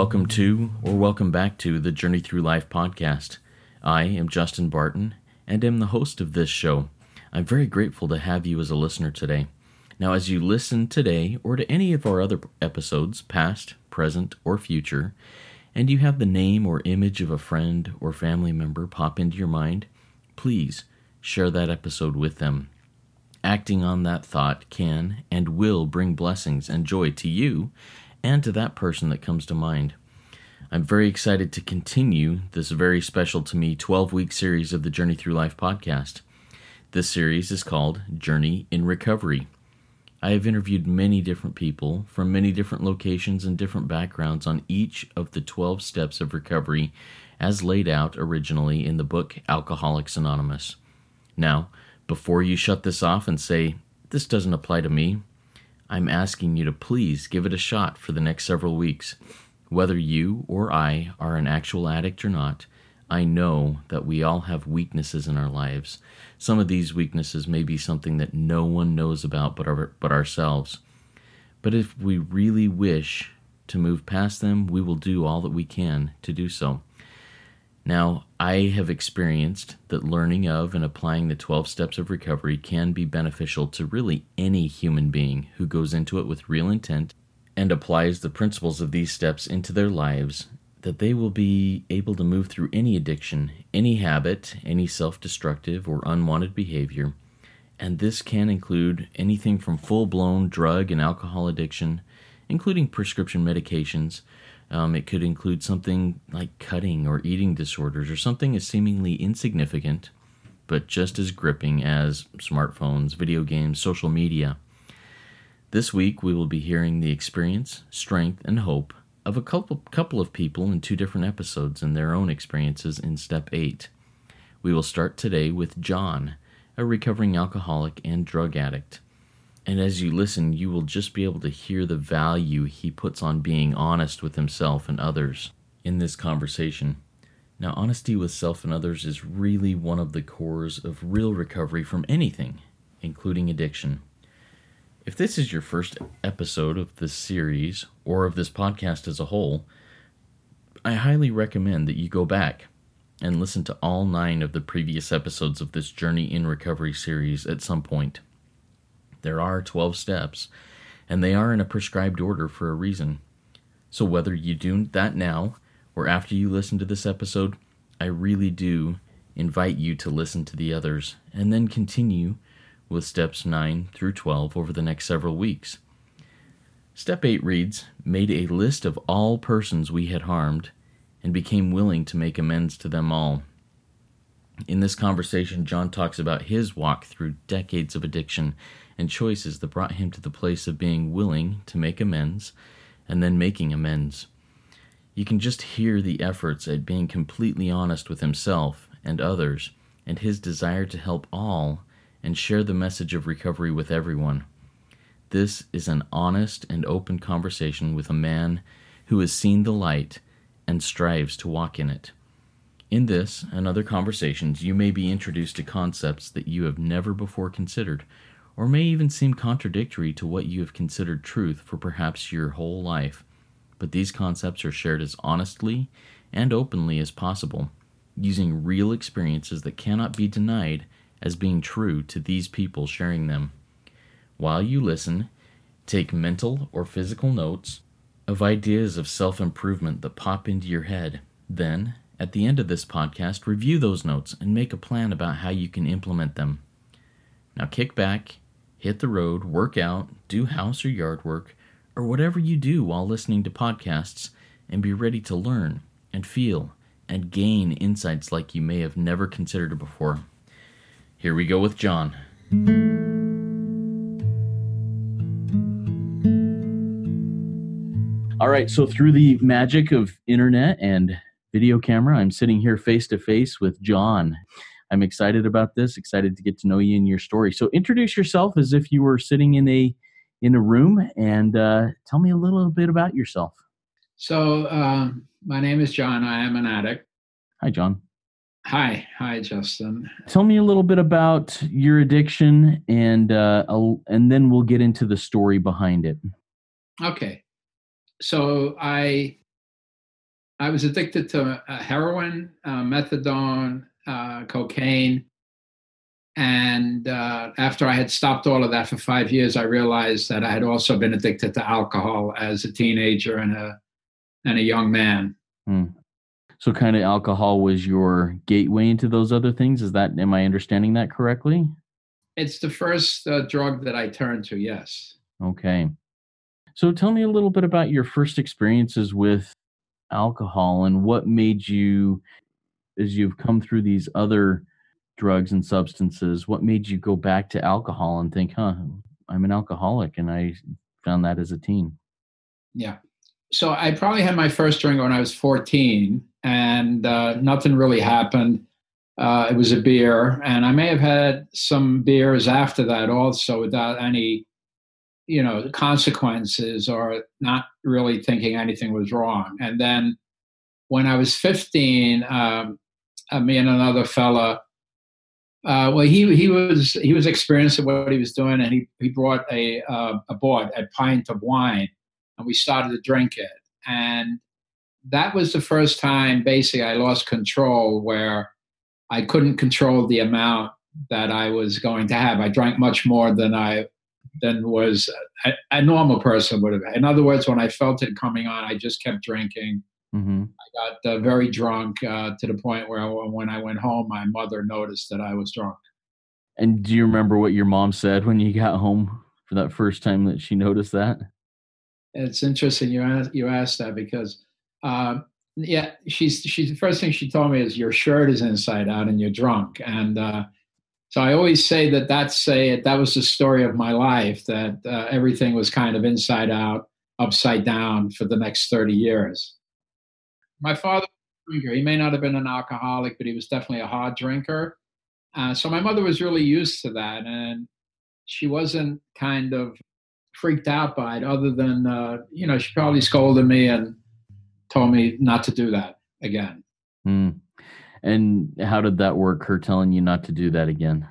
Welcome to, or welcome back to, the Journey Through Life podcast. I am Justin Barton and am the host of this show. I'm very grateful to have you as a listener today. Now, as you listen today or to any of our other episodes, past, present, or future, and you have the name or image of a friend or family member pop into your mind, please share that episode with them. Acting on that thought can and will bring blessings and joy to you and to that person that comes to mind. I'm very excited to continue this very special to me 12 week series of the Journey Through Life podcast. This series is called Journey in Recovery. I have interviewed many different people from many different locations and different backgrounds on each of the 12 steps of recovery as laid out originally in the book Alcoholics Anonymous. Now, before you shut this off and say, This doesn't apply to me, I'm asking you to please give it a shot for the next several weeks. Whether you or I are an actual addict or not, I know that we all have weaknesses in our lives. Some of these weaknesses may be something that no one knows about but, our, but ourselves. But if we really wish to move past them, we will do all that we can to do so. Now, I have experienced that learning of and applying the 12 steps of recovery can be beneficial to really any human being who goes into it with real intent and applies the principles of these steps into their lives, that they will be able to move through any addiction, any habit, any self destructive or unwanted behavior. And this can include anything from full blown drug and alcohol addiction, including prescription medications um, it could include something like cutting or eating disorders or something as seemingly insignificant but just as gripping as smartphones, video games, social media. This week we will be hearing the experience, strength, and hope of a couple, couple of people in two different episodes and their own experiences in Step 8. We will start today with John, a recovering alcoholic and drug addict. And as you listen, you will just be able to hear the value he puts on being honest with himself and others in this conversation. Now, honesty with self and others is really one of the cores of real recovery from anything, including addiction. If this is your first episode of this series or of this podcast as a whole, I highly recommend that you go back and listen to all nine of the previous episodes of this Journey in Recovery series at some point. There are 12 steps, and they are in a prescribed order for a reason. So, whether you do that now or after you listen to this episode, I really do invite you to listen to the others and then continue with steps 9 through 12 over the next several weeks. Step 8 reads Made a list of all persons we had harmed and became willing to make amends to them all. In this conversation, John talks about his walk through decades of addiction and choices that brought him to the place of being willing to make amends and then making amends. You can just hear the efforts at being completely honest with himself and others and his desire to help all and share the message of recovery with everyone. This is an honest and open conversation with a man who has seen the light and strives to walk in it. In this and other conversations, you may be introduced to concepts that you have never before considered or may even seem contradictory to what you have considered truth for perhaps your whole life. But these concepts are shared as honestly and openly as possible, using real experiences that cannot be denied as being true to these people sharing them. While you listen, take mental or physical notes of ideas of self improvement that pop into your head. Then, at the end of this podcast, review those notes and make a plan about how you can implement them. Now kick back hit the road, work out, do house or yard work, or whatever you do while listening to podcasts, and be ready to learn and feel and gain insights like you may have never considered before. Here we go with John. All right, so through the magic of internet and video camera, I'm sitting here face to face with John. I'm excited about this. Excited to get to know you and your story. So introduce yourself as if you were sitting in a in a room, and uh, tell me a little bit about yourself. So um, my name is John. I am an addict. Hi, John. Hi, hi, Justin. Tell me a little bit about your addiction, and uh, and then we'll get into the story behind it. Okay, so I I was addicted to uh, heroin, uh, methadone, uh, cocaine. And uh, after I had stopped all of that for five years, I realized that I had also been addicted to alcohol as a teenager and a and a young man. Hmm. So, kind of alcohol was your gateway into those other things. Is that am I understanding that correctly? It's the first uh, drug that I turned to. Yes. Okay. So, tell me a little bit about your first experiences with alcohol and what made you, as you've come through these other drugs and substances, what made you go back to alcohol and think, huh, I'm an alcoholic? And I found that as a teen. Yeah. So I probably had my first drink when I was 14, and uh, nothing really happened. Uh, it was a beer, and I may have had some beers after that also without any, you know, consequences or not really thinking anything was wrong. And then when I was 15, um, uh, me and another fella uh, well, he he was he was experienced at what he was doing, and he he brought a uh, a board, a pint of wine, and we started to drink it, and that was the first time basically I lost control, where I couldn't control the amount that I was going to have. I drank much more than I than was a, a normal person would have. In other words, when I felt it coming on, I just kept drinking Mm-hmm. I got uh, very drunk uh, to the point where when I went home, my mother noticed that I was drunk. And do you remember what your mom said when you got home for that first time that she noticed that? It's interesting you asked, you asked that because, uh, yeah, she's she's the first thing she told me is your shirt is inside out and you're drunk, and uh, so I always say that that's a that was the story of my life that uh, everything was kind of inside out, upside down for the next thirty years my father drinker. He may not have been an alcoholic, but he was definitely a hard drinker. Uh, so my mother was really used to that, and she wasn't kind of freaked out by it. Other than uh, you know, she probably scolded me and told me not to do that again. Mm. And how did that work? Her telling you not to do that again?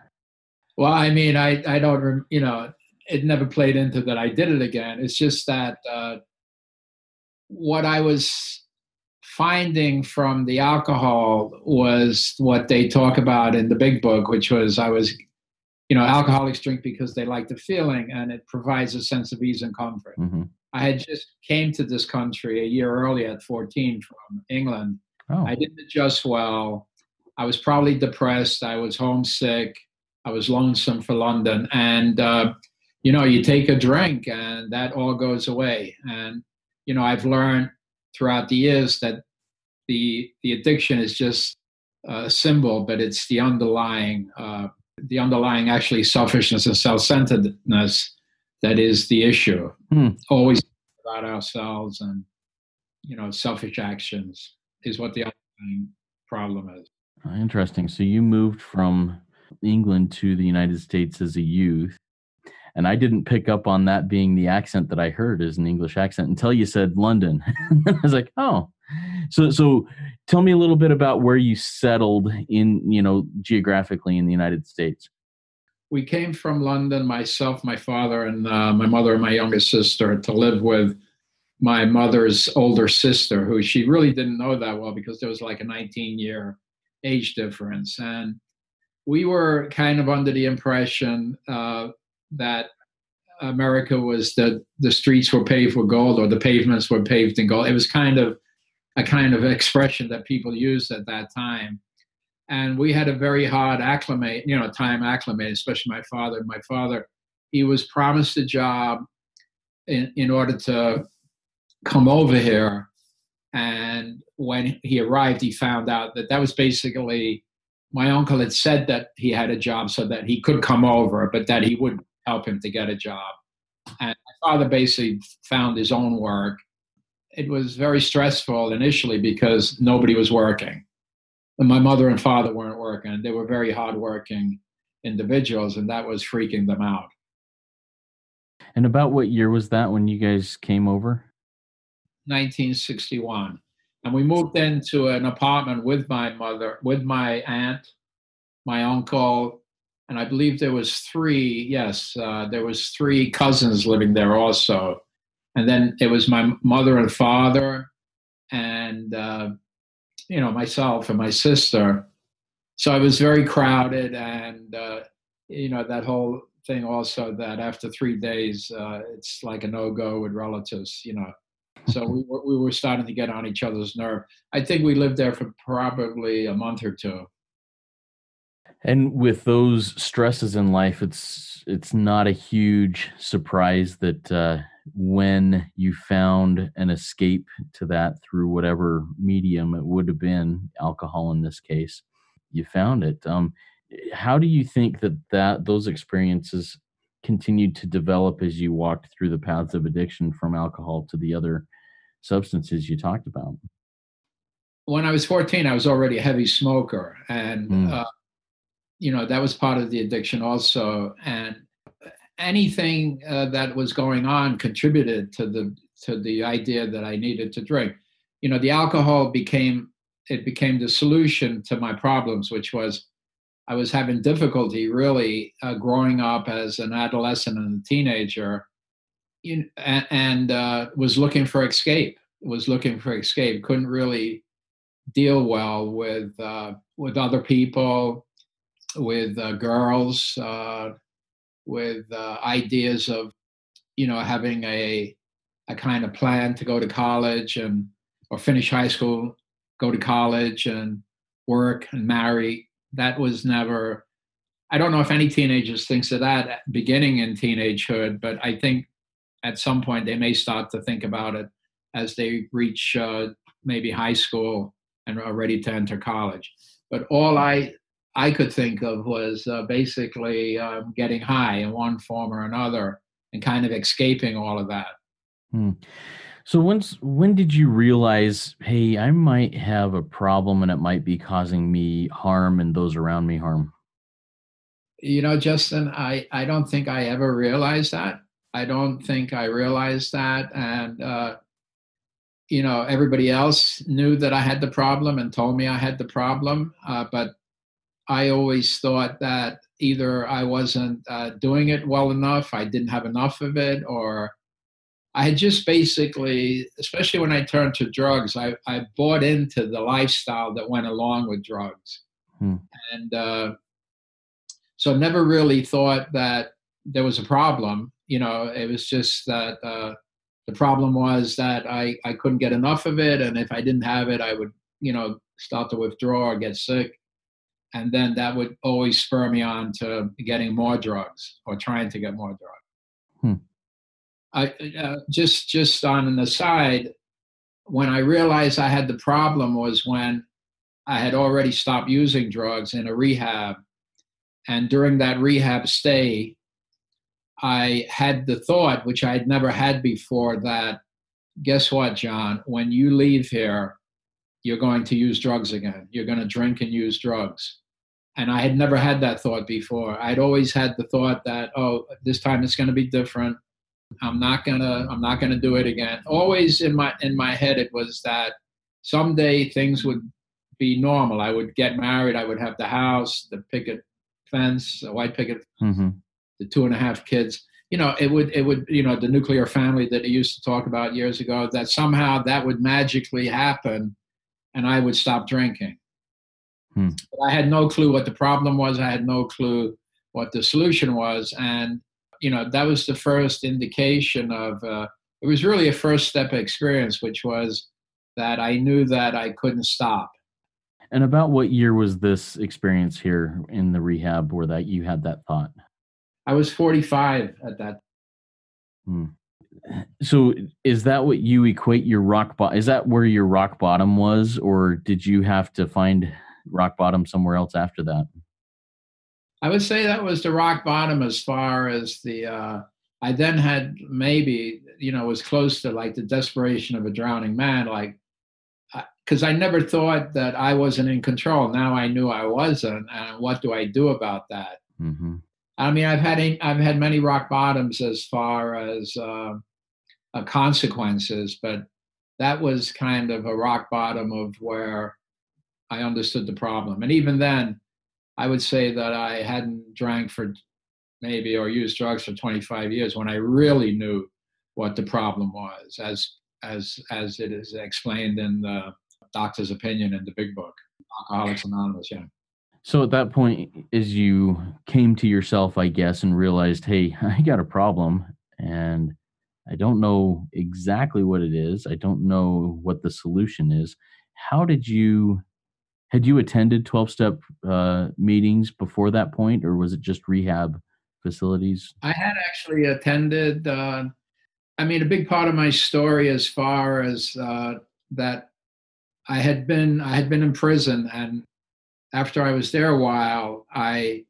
Well, I mean, I I don't you know it never played into that I did it again. It's just that uh, what I was finding from the alcohol was what they talk about in the big book, which was I was, you know, alcoholics drink because they like the feeling and it provides a sense of ease and comfort. Mm-hmm. I had just came to this country a year earlier at 14 from England. Oh. I didn't adjust well. I was probably depressed. I was homesick. I was lonesome for London. And, uh, you know, you take a drink and that all goes away. And, you know, I've learned throughout the years that the the addiction is just a symbol, but it's the underlying uh, the underlying actually selfishness and self-centeredness that is the issue. Hmm. Always about ourselves and you know selfish actions is what the underlying problem is. Interesting. So you moved from England to the United States as a youth. And I didn't pick up on that being the accent that I heard as an English accent until you said London. I was like, oh, so so tell me a little bit about where you settled in you know geographically in the united states. We came from london myself my father and uh, my mother and my youngest sister to live with my mother's older sister who she really didn't know that well because there was like a 19 year age difference. And we were kind of under the impression uh, that America was that the streets were paved with gold or the pavements were paved in gold. It was kind of a kind of expression that people used at that time. And we had a very hard acclimate, you know, time acclimate, especially my father. My father, he was promised a job in, in order to come over here. And when he arrived, he found out that that was basically my uncle had said that he had a job so that he could come over, but that he would help him to get a job. And my father basically found his own work it was very stressful initially because nobody was working. And my mother and father weren't working. They were very hardworking individuals, and that was freaking them out. And about what year was that when you guys came over? 1961. And we moved into an apartment with my mother, with my aunt, my uncle, and I believe there was three. Yes, uh, there was three cousins living there also and then it was my mother and father and uh, you know myself and my sister. So it was very crowded, and uh, you know that whole thing also that after three days uh, it's like a no go with relatives. You know, so we were, we were starting to get on each other's nerve. I think we lived there for probably a month or two. And with those stresses in life, it's it's not a huge surprise that uh, when you found an escape to that through whatever medium it would have been, alcohol in this case, you found it. Um, how do you think that that those experiences continued to develop as you walked through the paths of addiction from alcohol to the other substances you talked about? When I was 14, I was already a heavy smoker, and mm. uh, you know that was part of the addiction also. And anything uh, that was going on contributed to the to the idea that i needed to drink. You know the alcohol became it became the solution to my problems which was i was having difficulty really uh, growing up as an adolescent and a teenager and, and uh, was looking for escape was looking for escape. Couldn't really deal well with uh, with other people with uh, girls, uh, with uh, ideas of, you know, having a a kind of plan to go to college and or finish high school, go to college and work and marry. That was never. I don't know if any teenagers thinks of that beginning in teenagehood, but I think at some point they may start to think about it as they reach uh, maybe high school and are ready to enter college. But all I I could think of was uh, basically um, getting high in one form or another and kind of escaping all of that. Hmm. So when's when did you realize, hey, I might have a problem and it might be causing me harm and those around me harm? You know, Justin, I I don't think I ever realized that. I don't think I realized that, and uh, you know, everybody else knew that I had the problem and told me I had the problem, uh, but I always thought that either I wasn't uh, doing it well enough, I didn't have enough of it, or I had just basically, especially when I turned to drugs, I, I bought into the lifestyle that went along with drugs. Hmm. And uh, so never really thought that there was a problem. You know, it was just that uh, the problem was that I, I couldn't get enough of it. And if I didn't have it, I would, you know, start to withdraw or get sick and then that would always spur me on to getting more drugs or trying to get more drugs. Hmm. I uh, just just on an aside, when I realized I had the problem was when I had already stopped using drugs in a rehab, and during that rehab stay, I had the thought, which I had never had before, that guess what, John? When you leave here, you're going to use drugs again. You're going to drink and use drugs. And I had never had that thought before. I'd always had the thought that, oh, this time it's going to be different. I'm not gonna, I'm not gonna do it again. Always in my in my head, it was that someday things would be normal. I would get married. I would have the house, the picket fence, the white picket, mm-hmm. the two and a half kids you know it would it would you know the nuclear family that he used to talk about years ago that somehow that would magically happen and i would stop drinking hmm. i had no clue what the problem was i had no clue what the solution was and you know that was the first indication of uh, it was really a first step experience which was that i knew that i couldn't stop and about what year was this experience here in the rehab where that you had that thought I was 45 at that. Hmm. So is that what you equate your rock bottom? Is that where your rock bottom was, or did you have to find rock bottom somewhere else after that? I would say that was the rock bottom as far as the. Uh, I then had maybe you know was close to like the desperation of a drowning man, like because I never thought that I wasn't in control. Now I knew I wasn't, and what do I do about that? Mm-hmm. I mean, I've had I've had many rock bottoms as far as uh, uh, consequences, but that was kind of a rock bottom of where I understood the problem. And even then, I would say that I hadn't drank for maybe or used drugs for 25 years when I really knew what the problem was. As as as it is explained in the doctor's opinion in the big book, Alcoholics Anonymous. Yeah. So at that point, as you came to yourself, I guess, and realized, hey, I got a problem, and I don't know exactly what it is. I don't know what the solution is. How did you? Had you attended twelve step uh, meetings before that point, or was it just rehab facilities? I had actually attended. Uh, I mean, a big part of my story, as far as uh, that, I had been I had been in prison, and after I was there a while, I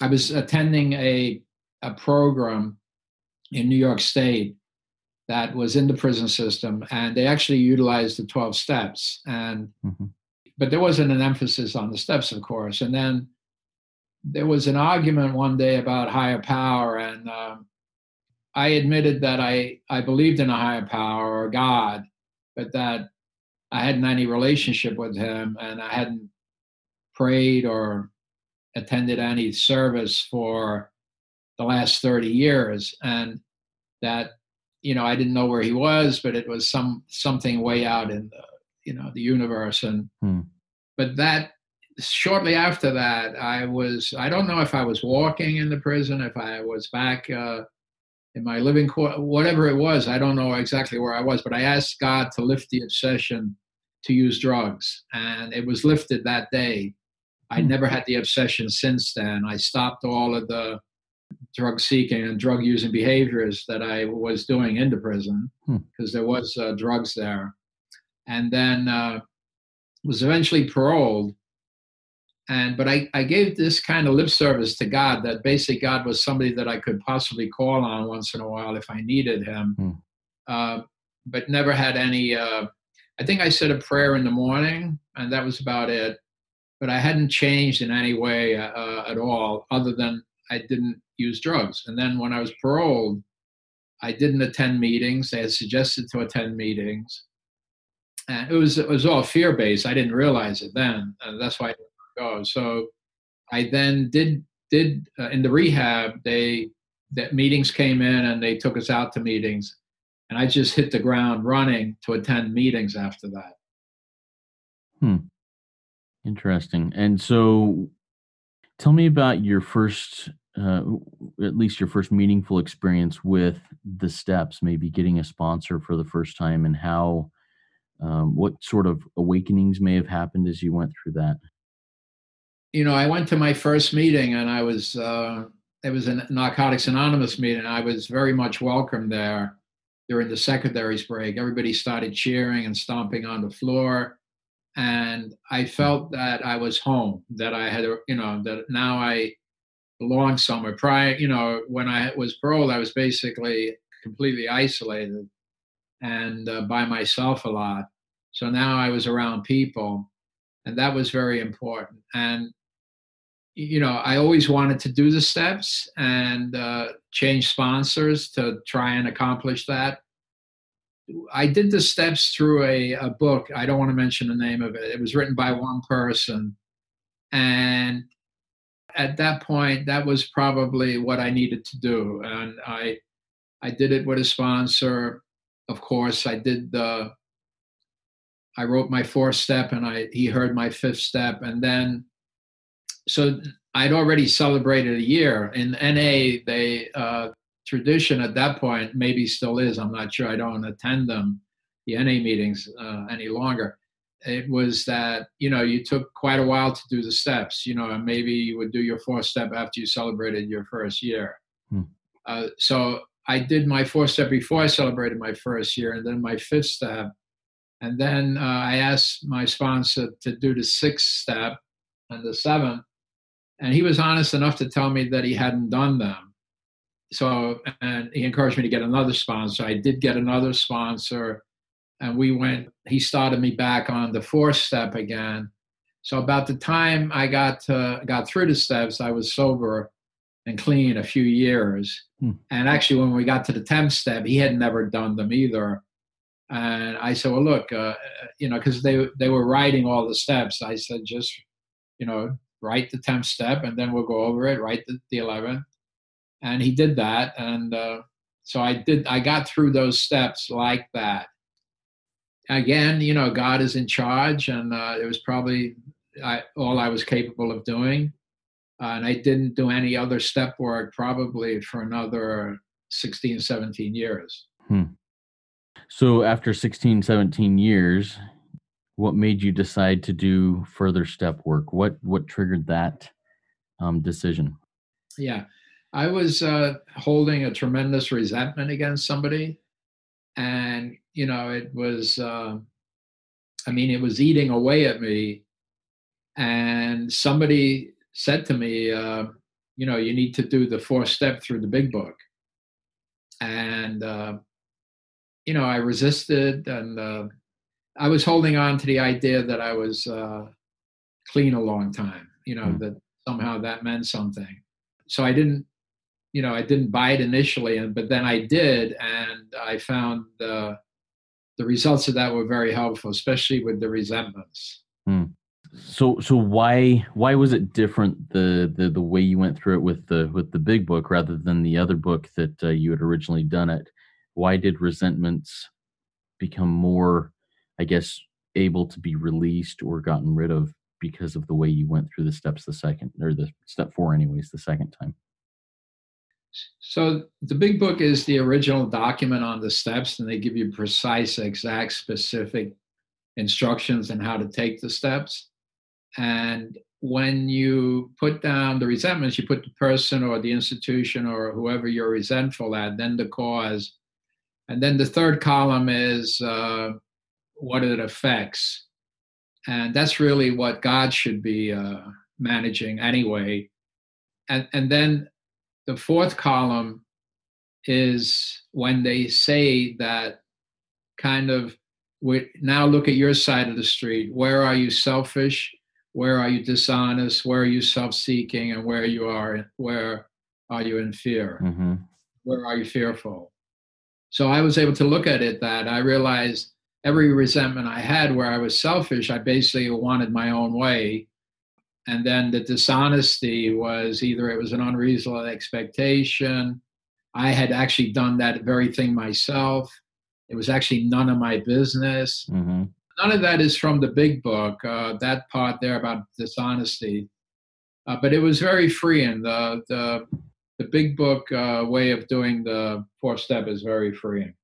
I was attending a a program in New York State that was in the prison system, and they actually utilized the twelve steps, and mm-hmm. But there wasn't an emphasis on the steps, of course, and then there was an argument one day about higher power, and um, I admitted that I I believed in a higher power or God, but that I hadn't any relationship with Him, and I hadn't prayed or attended any service for the last 30 years. And that you know i didn't know where he was but it was some something way out in the you know the universe and hmm. but that shortly after that i was i don't know if i was walking in the prison if i was back uh, in my living quarter whatever it was i don't know exactly where i was but i asked god to lift the obsession to use drugs and it was lifted that day I hmm. never had the obsession since then. I stopped all of the drug seeking and drug using behaviors that I was doing in the prison because hmm. there was uh, drugs there, and then uh, was eventually paroled. And but I, I gave this kind of lip service to God that basically God was somebody that I could possibly call on once in a while if I needed Him, hmm. uh, but never had any. Uh, I think I said a prayer in the morning, and that was about it but I hadn't changed in any way uh, uh, at all, other than I didn't use drugs. And then when I was paroled, I didn't attend meetings. They had suggested to attend meetings, and it was it was all fear based. I didn't realize it then, that's why I didn't go. So I then did did uh, in the rehab. They that meetings came in and they took us out to meetings, and I just hit the ground running to attend meetings after that. Hmm. Interesting. And so tell me about your first uh, at least your first meaningful experience with the steps maybe getting a sponsor for the first time and how um, what sort of awakenings may have happened as you went through that? You know i went to my first meeting and i was uh, it was a narcotics anonymous meeting. I was very much welcome there during the secretary's break. Everybody started cheering and stomping on the floor. And I felt that I was home, that I had, you know, that now I belong somewhere. Prior, you know, when I was paroled, I was basically completely isolated and uh, by myself a lot. So now I was around people, and that was very important. And you know, I always wanted to do the steps and uh, change sponsors to try and accomplish that. I did the steps through a, a book. I don't want to mention the name of it. It was written by one person. And at that point, that was probably what I needed to do. And I, I did it with a sponsor. Of course, I did the, I wrote my fourth step and I, he heard my fifth step. And then, so I'd already celebrated a year in NA. They, uh, tradition at that point, maybe still is, I'm not sure, I don't attend them, the NA meetings uh, any longer. It was that, you know, you took quite a while to do the steps, you know, and maybe you would do your fourth step after you celebrated your first year. Hmm. Uh, so I did my fourth step before I celebrated my first year, and then my fifth step. And then uh, I asked my sponsor to do the sixth step and the seventh. And he was honest enough to tell me that he hadn't done them so and he encouraged me to get another sponsor. I did get another sponsor, and we went. He started me back on the fourth step again. So about the time I got to, got through the steps, I was sober and clean a few years. Hmm. And actually, when we got to the tenth step, he had never done them either. And I said, "Well, look, uh, you know, because they they were writing all the steps. I said, just you know, write the tenth step, and then we'll go over it. Write the, the eleventh, and he did that and uh, so i did i got through those steps like that again, you know, God is in charge, and uh, it was probably I, all I was capable of doing. Uh, and I didn't do any other step work probably for another 16, 17 years. Hmm. So after 16, 17 years, what made you decide to do further step work? What what triggered that um, decision? Yeah, I was uh, holding a tremendous resentment against somebody, and you know it was, uh, I mean, it was eating away at me. And somebody said to me, uh, you know, you need to do the fourth step through the big book. And, uh, you know, I resisted and uh, I was holding on to the idea that I was uh, clean a long time, you know, mm. that somehow that meant something. So I didn't, you know, I didn't buy it initially, but then I did. And I found the results of that were very helpful, especially with the resentments. Mm. So so why why was it different the the the way you went through it with the with the big book rather than the other book that uh, you had originally done it? Why did resentments become more, I guess, able to be released or gotten rid of because of the way you went through the steps the second or the step four anyways the second time? So the big book is the original document on the steps, and they give you precise, exact, specific instructions on how to take the steps. And when you put down the resentments, you put the person or the institution or whoever you're resentful at, then the cause. And then the third column is uh, what it affects. And that's really what God should be uh, managing anyway. And, and then the fourth column is when they say that kind of we now look at your side of the street. Where are you selfish? Where are you dishonest? Where are you self-seeking? And where you are where are you in fear? Mm-hmm. where are you fearful? So i was able to look at it that i realized every resentment i had where i was selfish i basically wanted my own way. And then the dishonesty was either it was an unreasonable expectation. I had actually done that very thing myself. It was actually none of my business. Mm-hmm none of that is from the big book. Uh, that part there about dishonesty, uh, but it was very freeing. The the the big book uh, way of doing the four step is very freeing.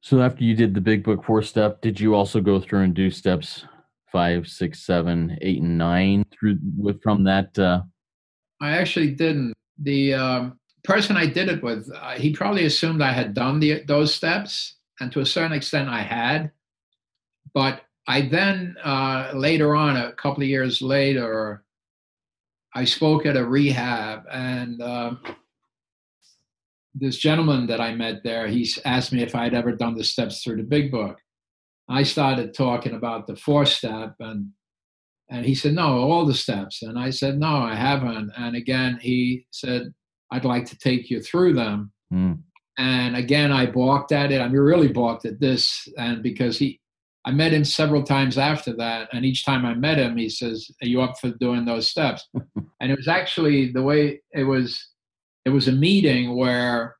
So after you did the big book four step, did you also go through and do steps five, six, seven, eight, and nine through with from that? Uh... I actually didn't. The um, person I did it with, uh, he probably assumed I had done the, those steps, and to a certain extent, I had. But I then uh, later on, a couple of years later, I spoke at a rehab, and uh, this gentleman that I met there, he asked me if I had ever done the steps through the Big Book. I started talking about the four step, and and he said, "No, all the steps." And I said, "No, I haven't." And again, he said, "I'd like to take you through them." Mm. And again, I balked at it. I mean, really balked at this, and because he I met him several times after that, and each time I met him, he says, "Are you up for doing those steps?" and it was actually the way it was. It was a meeting where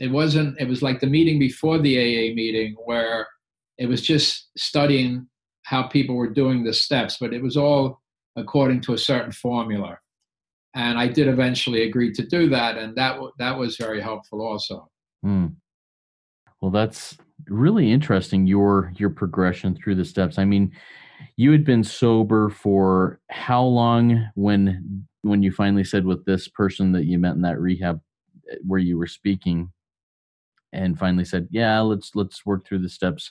it wasn't. It was like the meeting before the AA meeting, where it was just studying how people were doing the steps, but it was all according to a certain formula. And I did eventually agree to do that, and that that was very helpful also. Mm. Well, that's really interesting your your progression through the steps. I mean, you had been sober for how long when when you finally said with this person that you met in that rehab eh, where you were speaking and finally said, "Yeah, let's let's work through the steps."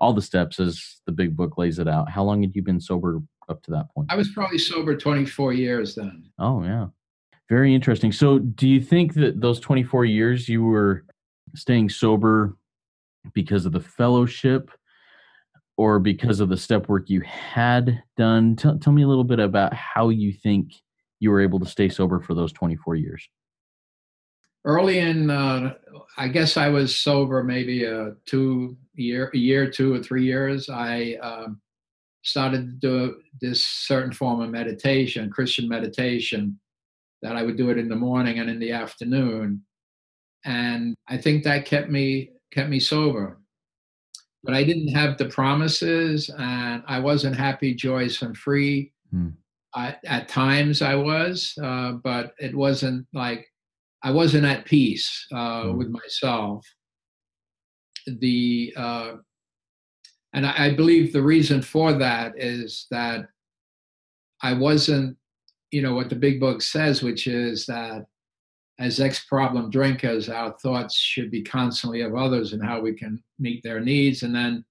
All the steps as the big book lays it out. How long had you been sober up to that point? I was probably sober 24 years then. Oh, yeah. Very interesting. So, do you think that those 24 years you were staying sober because of the fellowship or because of the step work you had done? Tell, tell me a little bit about how you think you were able to stay sober for those 24 years. Early in, uh, I guess I was sober maybe a two year, a year, two or three years. I um, started to do this certain form of meditation, Christian meditation, that I would do it in the morning and in the afternoon. And I think that kept me kept me sober. but I didn't have the promises, and I wasn't happy, joyous, and free. Hmm. I, at times I was, uh, but it wasn't like I wasn't at peace uh, Hmm. with myself. The uh, and I, I believe the reason for that is that I wasn't, you know, what the big book says, which is that as ex problem drinkers, our thoughts should be constantly of others and how we can meet their needs. And then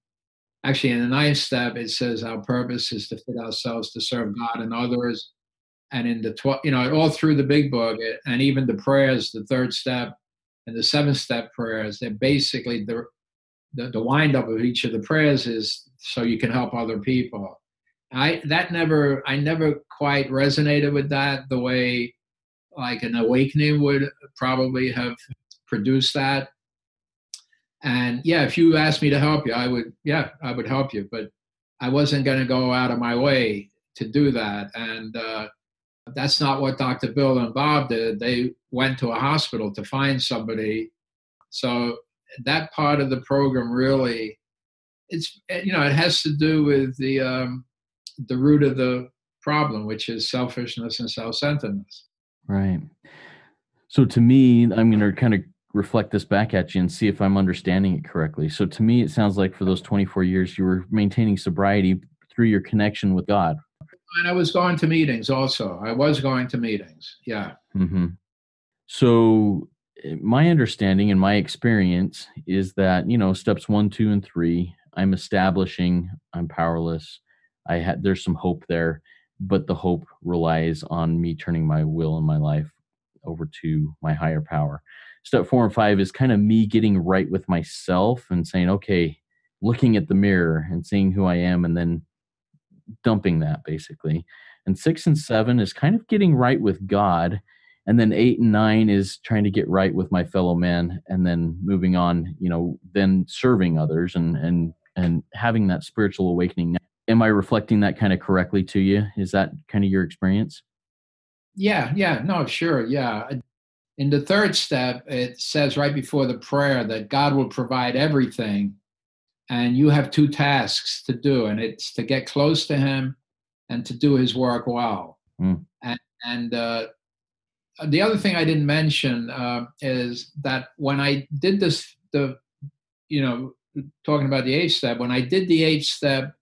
actually in the ninth step, it says our purpose is to fit ourselves to serve God and others. And in the 12, you know, all through the big book and even the prayers, the third step and the seventh step prayers, they're basically the, the, the wind up of each of the prayers is so you can help other people. I, that never, I never quite resonated with that the way like an awakening would probably have produced that. And yeah, if you asked me to help you, I would, yeah, I would help you, but I wasn't going to go out of my way to do that. And uh, that's not what Dr. Bill and Bob did. They went to a hospital to find somebody. So that part of the program really, it's, you know, it has to do with the, um, the root of the problem, which is selfishness and self-centeredness. Right. So to me, I'm going to kind of reflect this back at you and see if I'm understanding it correctly. So to me, it sounds like for those 24 years, you were maintaining sobriety through your connection with God. And I was going to meetings also. I was going to meetings. Yeah. hmm So eh, my understanding and my experience is that you know steps one, two, and three. I'm establishing. I'm powerless. I had there's some hope there, but the hope relies on me turning my will and my life over to my higher power. Step four and five is kind of me getting right with myself and saying, okay, looking at the mirror and seeing who I am, and then dumping that basically. And six and seven is kind of getting right with God. And then eight and nine is trying to get right with my fellow man and then moving on, you know, then serving others and and and having that spiritual awakening. Am I reflecting that kind of correctly to you? Is that kind of your experience? Yeah. Yeah. No, sure. Yeah. In the third step, it says right before the prayer that God will provide everything. And you have two tasks to do, and it's to get close to Him and to do His work well. Mm. And, and uh, the other thing I didn't mention uh, is that when I did this, the you know, talking about the eighth step, when I did the eighth step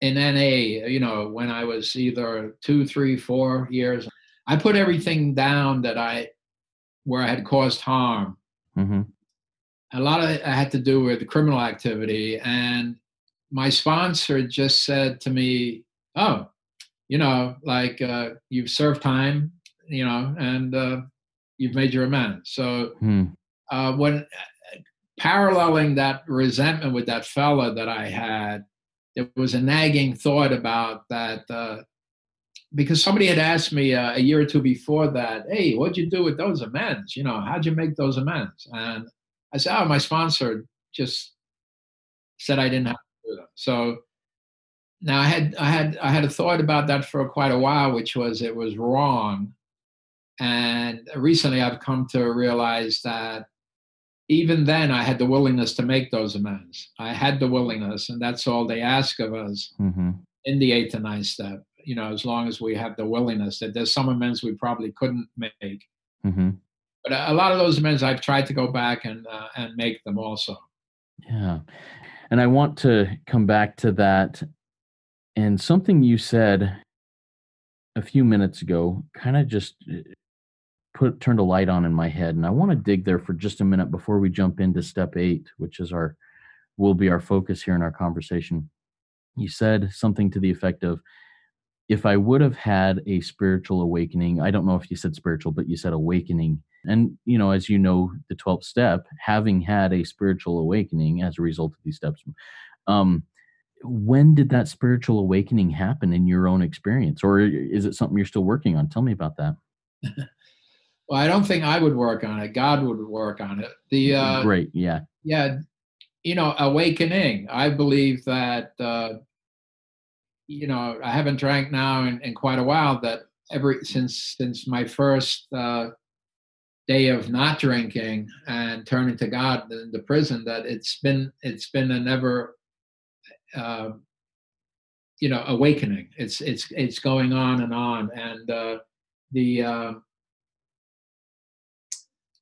in NA, you know, when I was either two, three, four years, I put everything down that I where I had caused harm. Mm-hmm. A lot of it had to do with criminal activity, and my sponsor just said to me, "Oh, you know, like uh, you've served time, you know, and uh, you've made your amends." So Hmm. uh, when paralleling that resentment with that fella that I had, there was a nagging thought about that uh, because somebody had asked me uh, a year or two before that, "Hey, what'd you do with those amends? You know, how'd you make those amends?" And I said, "Oh, my sponsor just said I didn't have to do them." So now I had I had I had a thought about that for quite a while, which was it was wrong. And recently, I've come to realize that even then, I had the willingness to make those amends. I had the willingness, and that's all they ask of us Mm-hmm. in the eighth and ninth step. You know, as long as we have the willingness, that there's some amends we probably couldn't make, Mm-hmm. but a lot of those amends I've tried to go back and uh, and make them also. Yeah. And I want to come back to that. And something you said a few minutes ago kind of just uh, put turned a light on in my head. And I want to dig there for just a minute before we jump into step eight, which is our will be our focus here in our conversation. You said something to the effect of if I would have had a spiritual awakening, I don't know if you said spiritual, but you said awakening. And, you know, as you know, the 12th step, having had a spiritual awakening as a result of these steps, um, when did that spiritual awakening happen in your own experience? Or is it something you're still working on? Tell me about that. Well, I don't think I would work on it. God would work on it. The uh, Great. Yeah. yeah, you know, awakening. I believe that uh, you know I haven't drank now in, in quite a while. That every since since my first uh, day of not drinking and turning to God in the prison that it's been it's been a never uh, you know awakening. It's it's it's going on and on, and uh, the uh,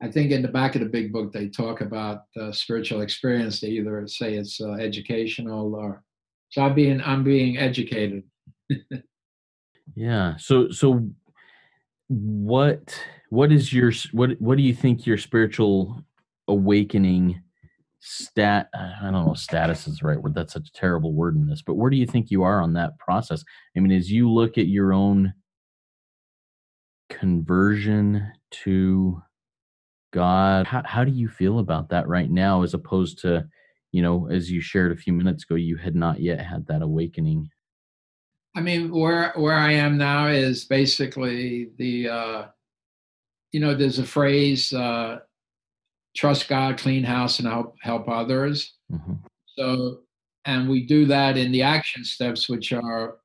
I think in the back of the big book they talk about uh, spiritual experience. They either say it's uh, educational or so. I'm being I'm being educated. yeah. So so what what is your what what do you think your spiritual awakening stat i don't know status is the right word that's such a terrible word in this but where do you think you are on that process i mean as you look at your own conversion to god how, how do you feel about that right now as opposed to you know as you shared a few minutes ago you had not yet had that awakening i mean where where i am now is basically the uh you know, there's a phrase, uh, trust God, clean house, and help help others. Mm-hmm. So, and we do that in the action steps, which are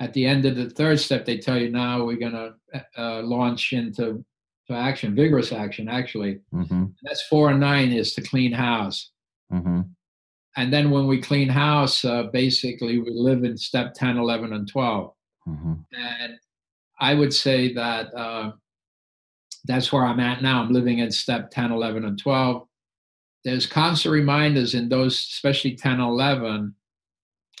at the end of the third step. They tell you now we're going to uh, launch into to action, vigorous action, actually. Mm-hmm. That's four and nine is to clean house. Mm-hmm. And then when we clean house, uh, basically we live in step 10, 11, and 12. Mm-hmm. And I would say that uh, that's where I'm at now. I'm living in step 10, 11, and 12. There's constant reminders in those, especially 10, 11,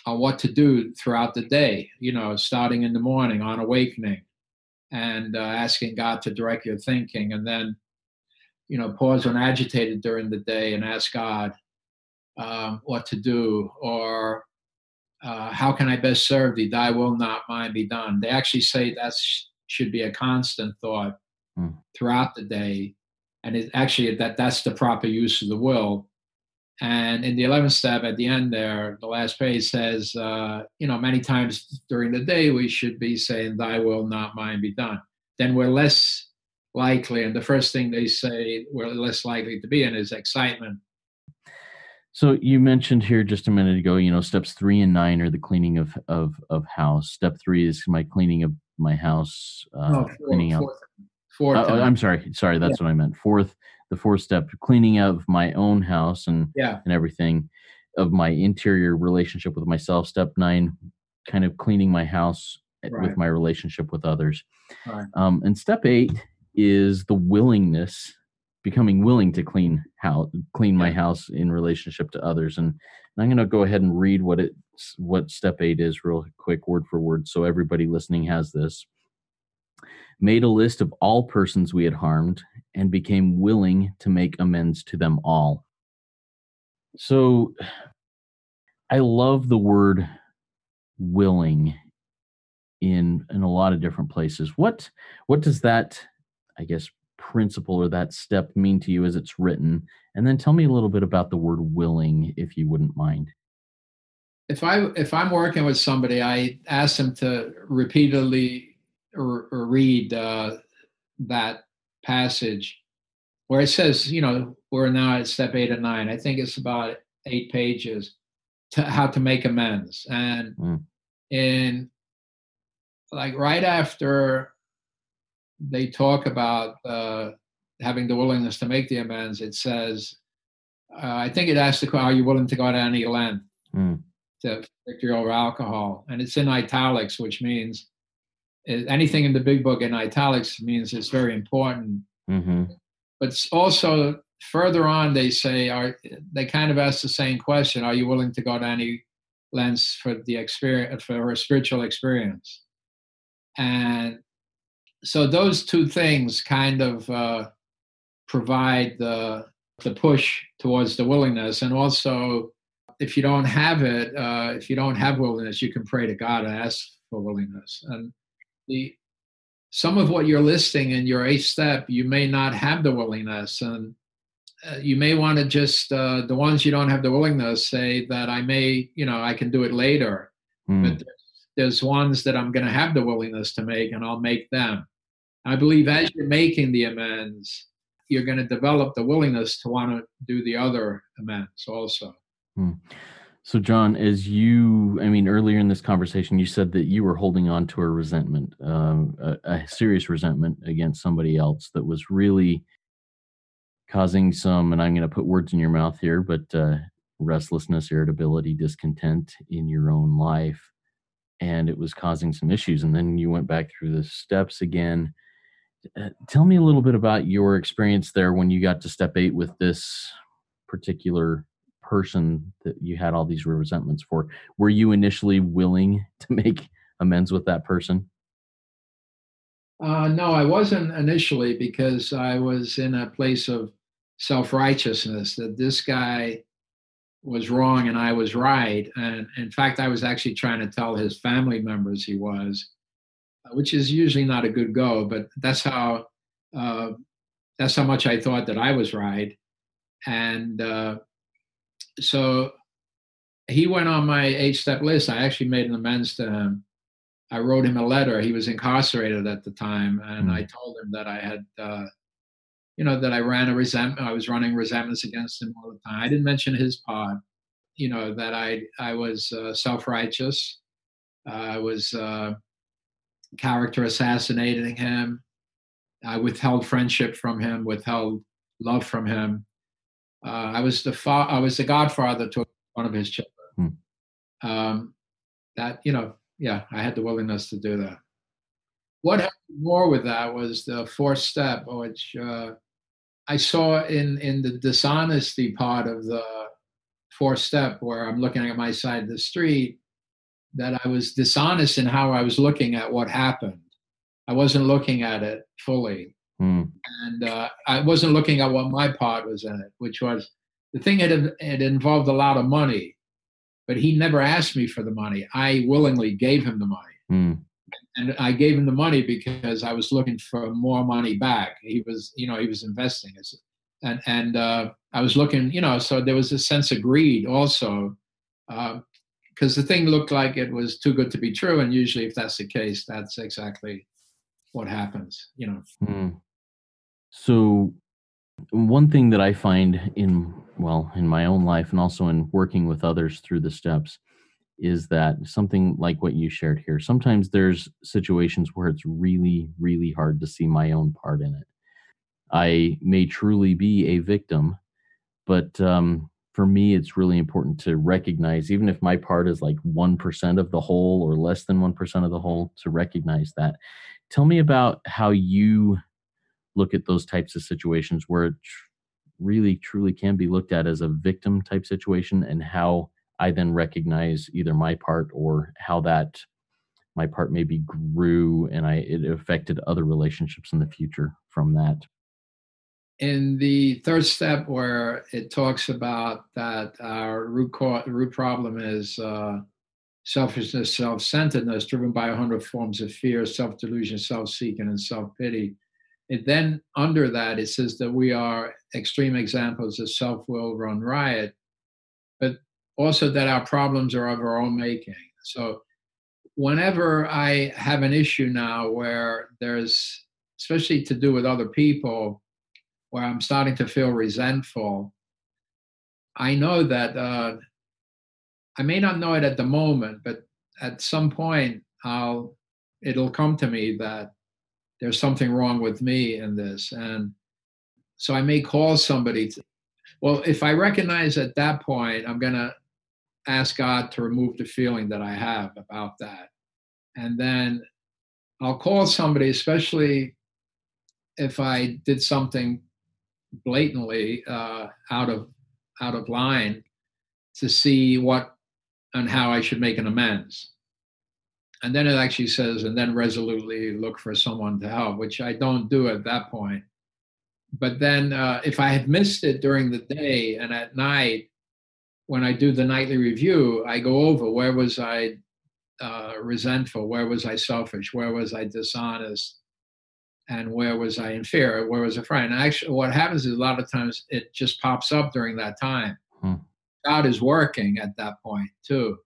on what to do throughout the day, you know, starting in the morning on awakening and uh, asking God to direct your thinking. And then, you know, pause when agitated during the day and ask God um, what to do or uh, how can I best serve thee? Thy will not mine be done. They actually say that should be a constant thought mm. throughout the day. And it actually that that's the proper use of the will. And in the 11th step at the end there, the last page says, uh, you know, many times during the day, we should be saying, Thy will, not mine, be done. Then we're less likely. And the first thing they say we're less likely to be in is excitement. So you mentioned here just a minute ago, you know, steps three and nine are the cleaning of of of house. Step three is my cleaning of my house, uh, no, four, cleaning out. Fourth, uh, I'm sorry, sorry, that's yeah. what I meant. Fourth, the four step cleaning of my own house and yeah. and everything of my interior relationship with myself. Step nine, kind of cleaning my house right. with my relationship with others. Right. Um, and step eight is the willingness, becoming willing to clean how clean my house in relationship to others. And, and I'm going to go ahead and read what it what step eight is real quick, word for word, so everybody listening has this made a list of all persons we had harmed, and became willing to make amends to them all. So I love the word willing in in a lot of different places. What what does that I guess principle or that step mean to you as it's written? And then tell me a little bit about the word willing if you wouldn't mind. If I if I'm working with somebody, I ask them to repeatedly or, or read uh, that passage where it says, you know, we're now at step eight and nine. I think it's about eight pages to how to make amends. And mm. in like right after they talk about uh, having the willingness to make the amends, it says, uh, I think it asks the question, are you willing to go to any length mm. to victory over alcohol? And it's in italics, which means anything in the big book in italics means it's very important. Mm-hmm. But also further on, they say, are they kind of ask the same question: Are you willing to go to any lengths for the experience for a spiritual experience? And so those two things kind of uh, provide the the push towards the willingness, and also if you don't have it, uh, if you don't have willingness, you can pray to God and ask for willingness. And the some of what you're listing in your eighth step, you may not have the willingness, and uh, you may want to just uh, the ones you don't have the willingness say that I may, you know, I can do it later. Mm. But there's, there's ones that I'm going to have the willingness to make, and I'll make them. I believe as you're making the amends, you're going to develop the willingness to want to do the other amends also. Mm. So, John, as you, I mean, earlier in this conversation, you said that you were holding on to a resentment, um, a, a, serious resentment against somebody else that was really causing some, and I'm going to put words in your mouth here, but uh, restlessness, irritability, discontent in your own life. And it was causing some issues. And then you went back through the steps again. Uh, tell me a little bit about your experience there when you got to step eight with this particular person that you had all these resentments for. Were you initially willing to make amends with that person? Uh, no, I wasn't initially because I was in a place of self righteousness that this guy was wrong and I was right. And in fact, I was actually trying to tell his family members he was, which is usually not a good go. But that's how uh, that's how much I thought that I was right. And uh, so he went on my eight step list. I actually made an amends to him. I wrote him a letter. He was incarcerated at the time, and mm. I told him that I had uh, you know, that I ran a resentment. I was running resentments against him all the time. I didn't mention his part. You know that I I was uh, self righteous. Uh, I was uh, character assassinating him. I withheld friendship from him, withheld love from him. Uh, I was the fa- I was the godfather to one of his children. Hmm. Um, that you know, yeah, I had the willingness to do that. What happened more with that was the fourth step, which uh, I saw in in the dishonesty part of the fourth step, where I'm looking at my side of the street, that I was dishonest in how I was looking at what happened. I wasn't looking at it fully, mm. and uh, I wasn't looking at what my part was in it, which was the thing. It it involved a lot of money, but he never asked me for the money. I willingly gave him the money. Mm and I gave him the money because I was looking for more money back. He was, you know, he was investing, and and uh, I was looking, you know, so there was a sense of greed also, because uh, the thing looked like it was too good to be true, and usually, if that's the case, that's exactly what happens, you know. Mm. So, one thing that I find in well in my own life and also in working with others through the steps is that something like what you shared here. Sometimes there's situations where it's really, really hard to see my own part in it. I may truly be a victim, but um, for me, it's really important to recognize, even if my part is like 1% of the whole or less than 1% of the whole, to recognize that. Tell me about how you look at those types of situations where it really, truly can be looked at as a victim type situation and how I then recognize either my part or how that my part maybe grew and I it affected other relationships in the future from that. In the third step, where it talks about that our root cause, root problem is uh, selfishness, self-centeredness, driven by a hundred forms of fear, self-delusion, self-seeking, and self-pity. And then under that, it says that we are extreme examples of self-will run riot. But also that our problems are of our own making. So whenever I have an issue now where there's, especially to do with other people, where I'm starting to feel resentful, I know that uh, I may not know it at the moment, but at some point I'll it'll come to me that there's something wrong with me in this, and so I may call somebody. To, well, if I recognize at that point I'm gonna ask God to remove the feeling that I have about that. And then I'll call somebody, especially if I did something blatantly uh, out of out of line, to see what and how I should make an amends. And then it actually says, and then resolutely look for someone to help, which I don't do at that point. But then uh, if I had missed it during the day and at night, when I do the nightly review, I go over where was I uh, resentful, where was I selfish, where was I dishonest, and where was I in fear, where was I afraid. And actually, what happens is a lot of times it just pops up during that time. Hmm. God is working at that point too.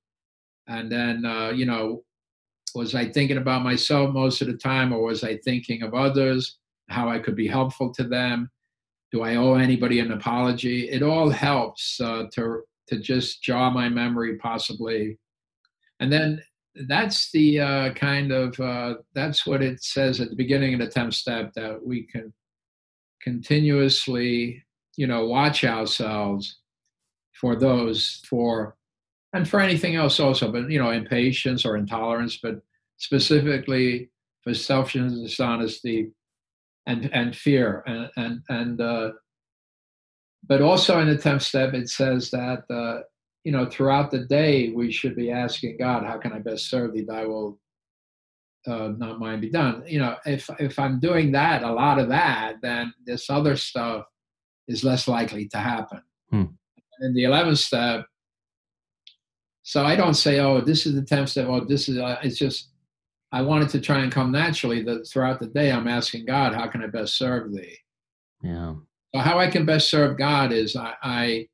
And then, uh, you know, was I thinking about myself most of the time, or was I thinking of others, how I could be helpful to them? Do I owe anybody an apology? It all helps uh, to to just jar my memory possibly and then that's the uh, kind of uh, that's what it says at the beginning of the 10th step that we can continuously you know, watch ourselves for those, for, and for anything else also, but, you know, impatience or intolerance, but specifically for selfishness, dishonesty, and, and fear. And, and, and, uh, but also in the 10th step, it says that, uh, you know, throughout the day, we should be asking God, how can I best serve thee? Thy will uh, not mine be done. You know, if if I'm doing that, a lot of that, then this other stuff is less likely to happen. Hmm. And the eleventh step, so I don't say, oh, this is the tenth step. Oh, this is. Uh, it's just I wanted to try and come naturally. That throughout the day, I'm asking God, how can I best serve Thee? Yeah. So how I can best serve God is I, I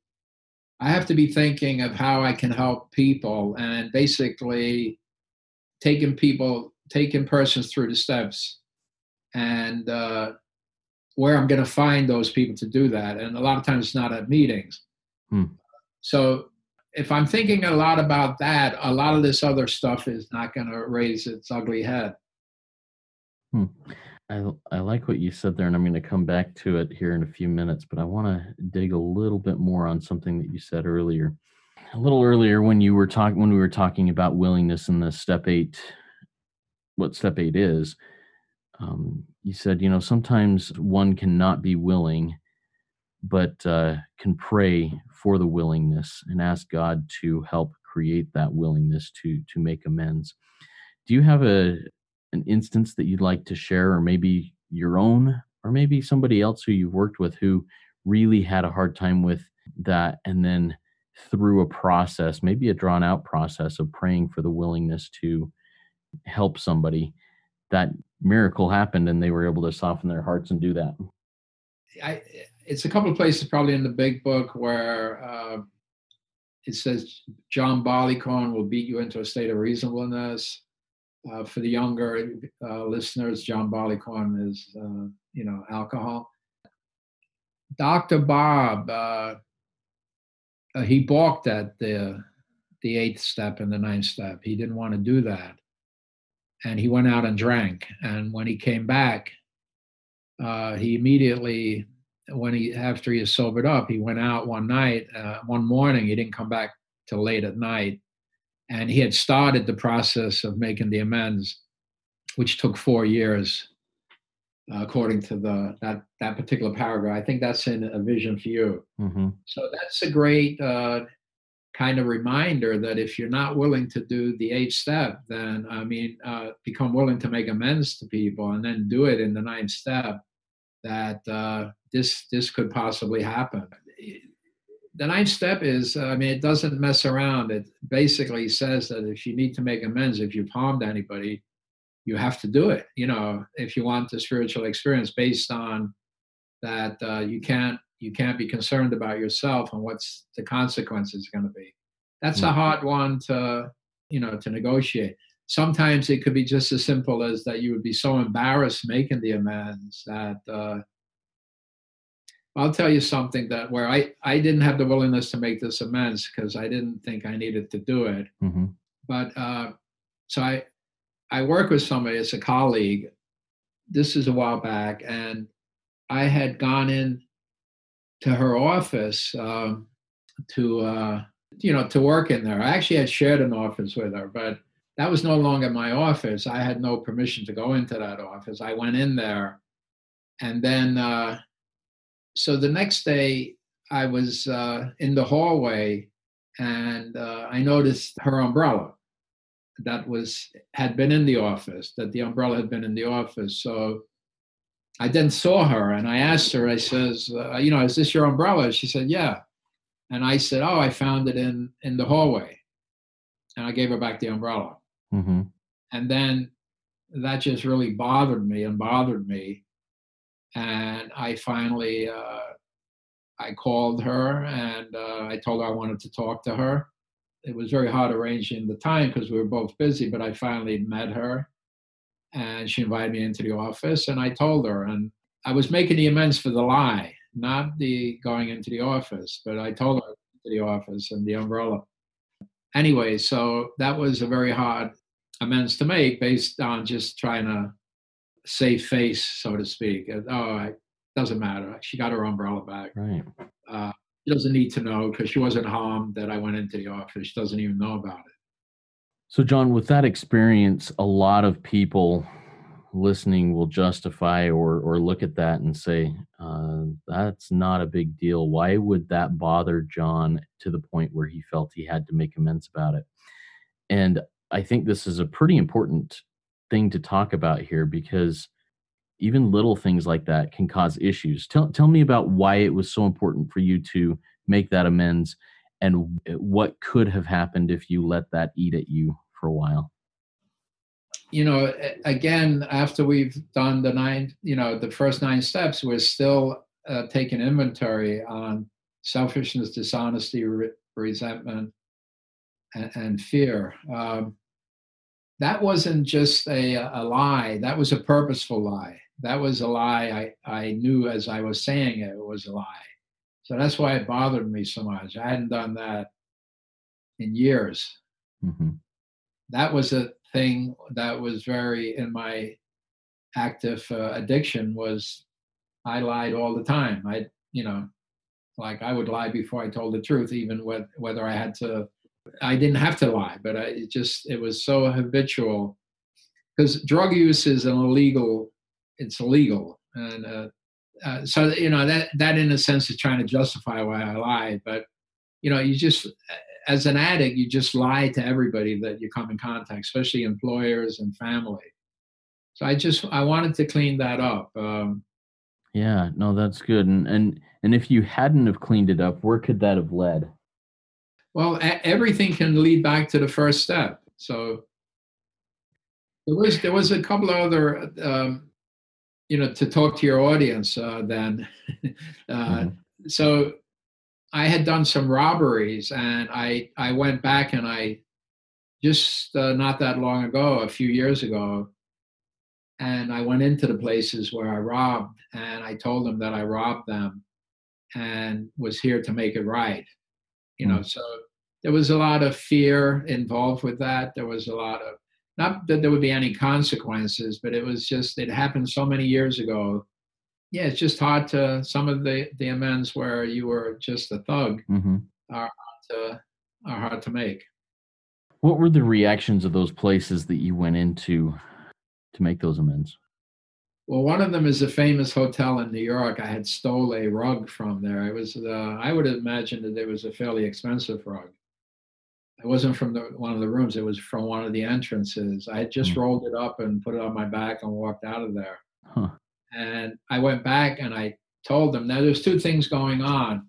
I have to be thinking of how I can help people and basically taking people taking persons through the steps and uh, where I'm going to find those people to do that. And a lot of times it's not at meetings. Hmm. So if I'm thinking a lot about that, a lot of this other stuff is not going to raise its ugly head. Hmm. I, I like what you said there, and I'm going to come back to it here in a few minutes, but I want to dig a little bit more on something that you said earlier. A little earlier when you were talking when we were talking about willingness in the step eight what step eight is, um, you said, you know, sometimes one cannot be willing, but uh, can pray for the willingness and ask God to help create that willingness to to make amends. Do you have a an instance that you'd like to share, or maybe your own, or maybe somebody else who you've worked with who really had a hard time with that, and then through a process, maybe a drawn out process of praying for the willingness to help somebody, that miracle happened and they were able to soften their hearts and do that. I, it's a couple of places probably in the big book where uh, it says John Barleycorn will beat you into a state of reasonableness. Uh, for the younger uh, listeners, John Barleycorn is, uh, you know, alcohol. Dr. Bob, uh, uh, he balked at the the eighth step and the ninth step. He didn't want to do that and he went out and drank. And when he came back, he immediately, when he after he was sobered up, he went out one night, uh, one morning. He didn't come back till late at night, and he had started the process of making the amends, which took four years, uh, according to the that that particular paragraph. I think that's in a vision for you. Mm-hmm. So that's a great uh, kind of reminder that if you're not willing to do the eighth step, then I mean, uh, become willing to make amends to people and then do it in the ninth step, that uh, this this could possibly happen. The ninth step is, uh, I mean, it doesn't mess around. It basically says that if you need to make amends, if you've harmed anybody, you have to do it. You know, if you want the spiritual experience based on that, uh, you can't you can't be concerned about yourself and what's the consequences going to be that's mm-hmm. a hard one to you know to negotiate sometimes it could be just as simple as that you would be so embarrassed making the amends that uh, i'll tell you something that where i i didn't have the willingness to make this amends because i didn't think i needed to do it mm-hmm. but uh, so i i work with somebody as a colleague this is a while back and i had gone in to her office um, to uh, you know to work in there. I actually had shared an office with her, but that was no longer my office. I had no permission to go into that office. I went in there, and then uh, so the next day I was uh, in the hallway, and uh, I noticed her umbrella that was had been in the office. That the umbrella had been in the office. So I then saw her and I asked her, I says, uh, you know, is this your umbrella? She said, yeah. And I said, oh, I found it in, in the hallway. And I gave her back the umbrella. Mm-hmm. And then that just really bothered me and bothered me. And I finally, uh, I called her and uh, I told her I wanted to talk to her. It was very hard arranging the time because we were both busy, but I finally met her and she invited me into the office and i told her and i was making the amends for the lie not the going into the office but i told her to the office and the umbrella anyway so that was a very hard amends to make based on just trying to save face so to speak oh I, doesn't matter. She got her umbrella back. Right. Uh, she doesn't need to know because she wasn't harmed that I went into the office. She doesn't even know about it. So, John, with that experience, a lot of people listening will justify or or look at that and say uh, that's not a big deal. Why would that bother John to the point where he felt he had to make amends about it? And I think this is a pretty important thing to talk about here because even little things like that can cause issues. Tell tell me about why it was so important for you to make that amends and what could have happened if you let that eat at you for a while you know, again, after we've done the nine, you know, the first nine steps, we're still uh, taking inventory on selfishness, dishonesty, re- resentment, and, and fear. Um, that wasn't just a, a lie. That was a purposeful lie. That was a lie I, I knew as I was saying it, it was a lie. So that's why it bothered me so much. I hadn't done that in years. Mm-hmm. That was a thing that was very in my active uh, addiction was I lied all the time. I, you know, like I would lie before I told the truth, even with, whether I had to. I didn't have to lie, but I, it just it was so habitual because drug use is an illegal. It's illegal, and uh, uh, so you know that that in a sense is trying to justify why I lied. But you know, you just as an addict, you just lie to everybody that you come in contact, especially employers and family. So I just I wanted to clean that up. Um, yeah, no, that's good. And and and if you hadn't have cleaned it up, where could that have led? Well, a- everything can lead back to the first step. So there was there was a couple of other um, you know to talk to your audience uh, then. uh, mm-hmm. So I had done some robberies, and I I went back and I just uh, not that long ago, a few years ago, and I went into the places where I robbed, and I told them that I robbed them, and was here to make it right. You know, mm. so there was a lot of fear involved with that. There was a lot of not that there would be any consequences, but it was just it happened so many years ago yeah, it's just hard to some of the the amends where you were just a thug mm-hmm. are hard to are hard to make. What were the reactions of those places that you went into to make those amends? Well, one of them is a famous hotel in New York. I had stole a rug from there. It was uh, I would imagine that it was a fairly expensive rug. It wasn't from the, one of the rooms. It was from one of the entrances. I had just mm. rolled it up and put it on my back and walked out of there. Huh. And I went back and I told them, now there's two things going on.